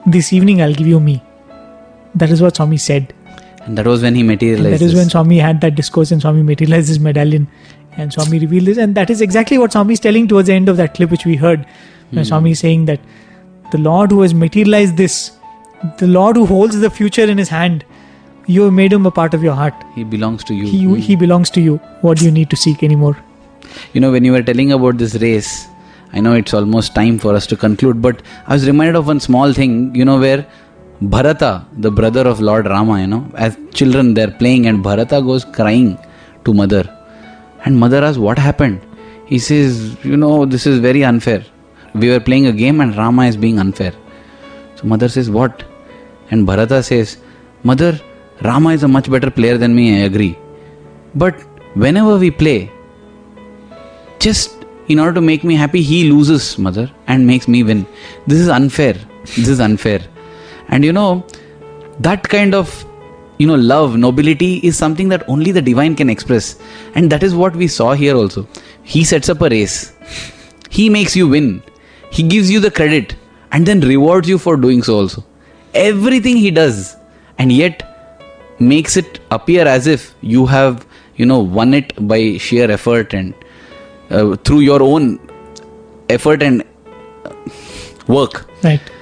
Speaker 3: This evening, I'll give you me." That is what Swami said.
Speaker 2: And that was when he
Speaker 3: And
Speaker 2: materialized.
Speaker 3: that is when Swami had that discourse and Swami materialized his medallion and Swami revealed this. And that is exactly what Swami is telling towards the end of that clip which we heard. When hmm. Swami is saying that the Lord who has materialized this, the Lord who holds the future in his hand, you have made him a part of your heart.
Speaker 2: he belongs to you.
Speaker 3: He, he belongs to you. What do you need to seek anymore?
Speaker 2: You know, when you were telling about this race, I know it's almost time for us to conclude, but I was reminded of one small thing, you know, where Bharata, the brother of Lord Rama, you know, as children they're playing and Bharata goes crying to mother. And mother asks, What happened? He says, You know, this is very unfair. We were playing a game and Rama is being unfair. So mother says, What? And Bharata says, Mother, Rama is a much better player than me, I agree. But whenever we play, just in order to make me happy, he loses, mother, and makes me win. This is unfair. This is unfair. And you know, that kind of you know love nobility is something that only the divine can express and that is what we saw here also he sets up a race he makes you win he gives you the credit and then rewards you for doing so also everything he does and yet makes it appear as if you have you know won it by sheer effort and uh, through your own effort and uh, work.
Speaker 3: Right.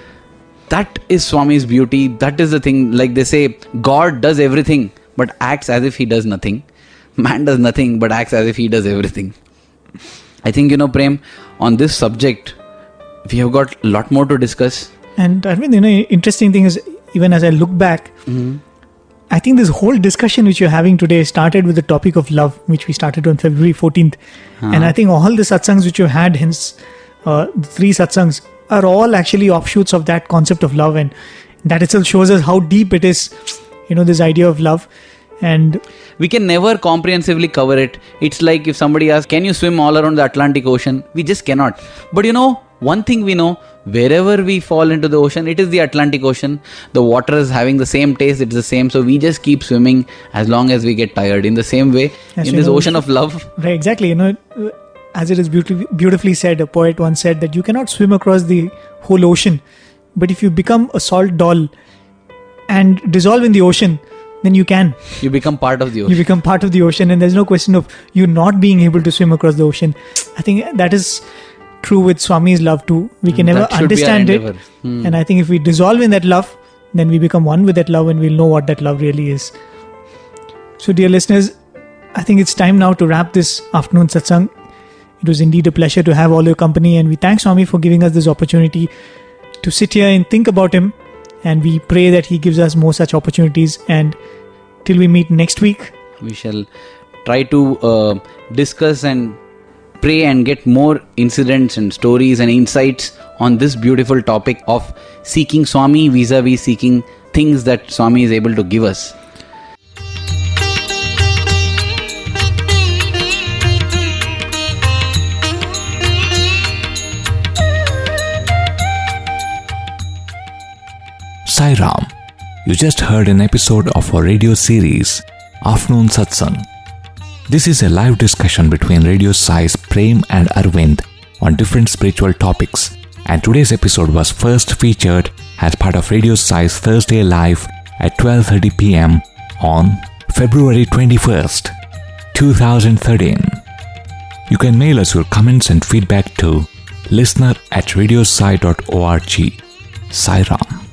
Speaker 2: that is swami's beauty. That is the thing. Like they say god does everything but acts as if he does nothing. Man does nothing but acts as if he does everything. I think you know prem on this subject we have got a lot more to discuss.
Speaker 3: And Arvind, you know, interesting thing is, even as I look back, I think this whole discussion which you're having today started with the topic of love, which we started on February 14th. And I think all the satsangs which you've had, hence uh, the three satsangs, are all actually offshoots of that concept of love. And that itself shows us how deep it is, you know, this idea of love. And
Speaker 2: we can never comprehensively cover it it's like if somebody asks can you swim all around the atlantic ocean we just cannot but you know one thing we know wherever we fall into the ocean it is the atlantic ocean the water is having the same taste it's the same so we just keep swimming as long as we get tired in the same way
Speaker 3: As
Speaker 2: in this
Speaker 3: know,
Speaker 2: ocean of love
Speaker 3: Right, exactly. You know, as it is beautifully, beautifully said, a poet once said that you cannot swim across the whole ocean, but if you become a salt doll and dissolve in the ocean, then you can.
Speaker 2: you become part of the ocean.
Speaker 3: You become part of the ocean, and there's no question of you not being able to swim across the ocean. I think that is true with Swami's love too. We can never
Speaker 2: be our
Speaker 3: understand it.
Speaker 2: Hmm.
Speaker 3: and I think if we dissolve in that love, then we become one with that love, and we'll know what that love really is. So, dear listeners, I think it's time now to wrap this afternoon satsang. It was indeed a pleasure to have all your company, and we thank Swami for giving us this opportunity to sit here and think about him. And we pray that he gives us more such opportunities. And till we meet next week,
Speaker 2: we shall try to uh, discuss and pray and get more incidents and stories and insights on this beautiful topic of seeking Swami vis a vis seeking things that Swami is able to give us.
Speaker 1: Sai Ram. You just heard an episode of our radio series, Afternoon Satsang. This is a live discussion between Radio Sai's Prem and Arvind on different spiritual topics. And today's episode was first featured as part of Radio Sai's Thursday Live at 12:30 p.m. on February 21st, 2013. You can mail us your comments and feedback to listener at radiosai.org. Sai Ram.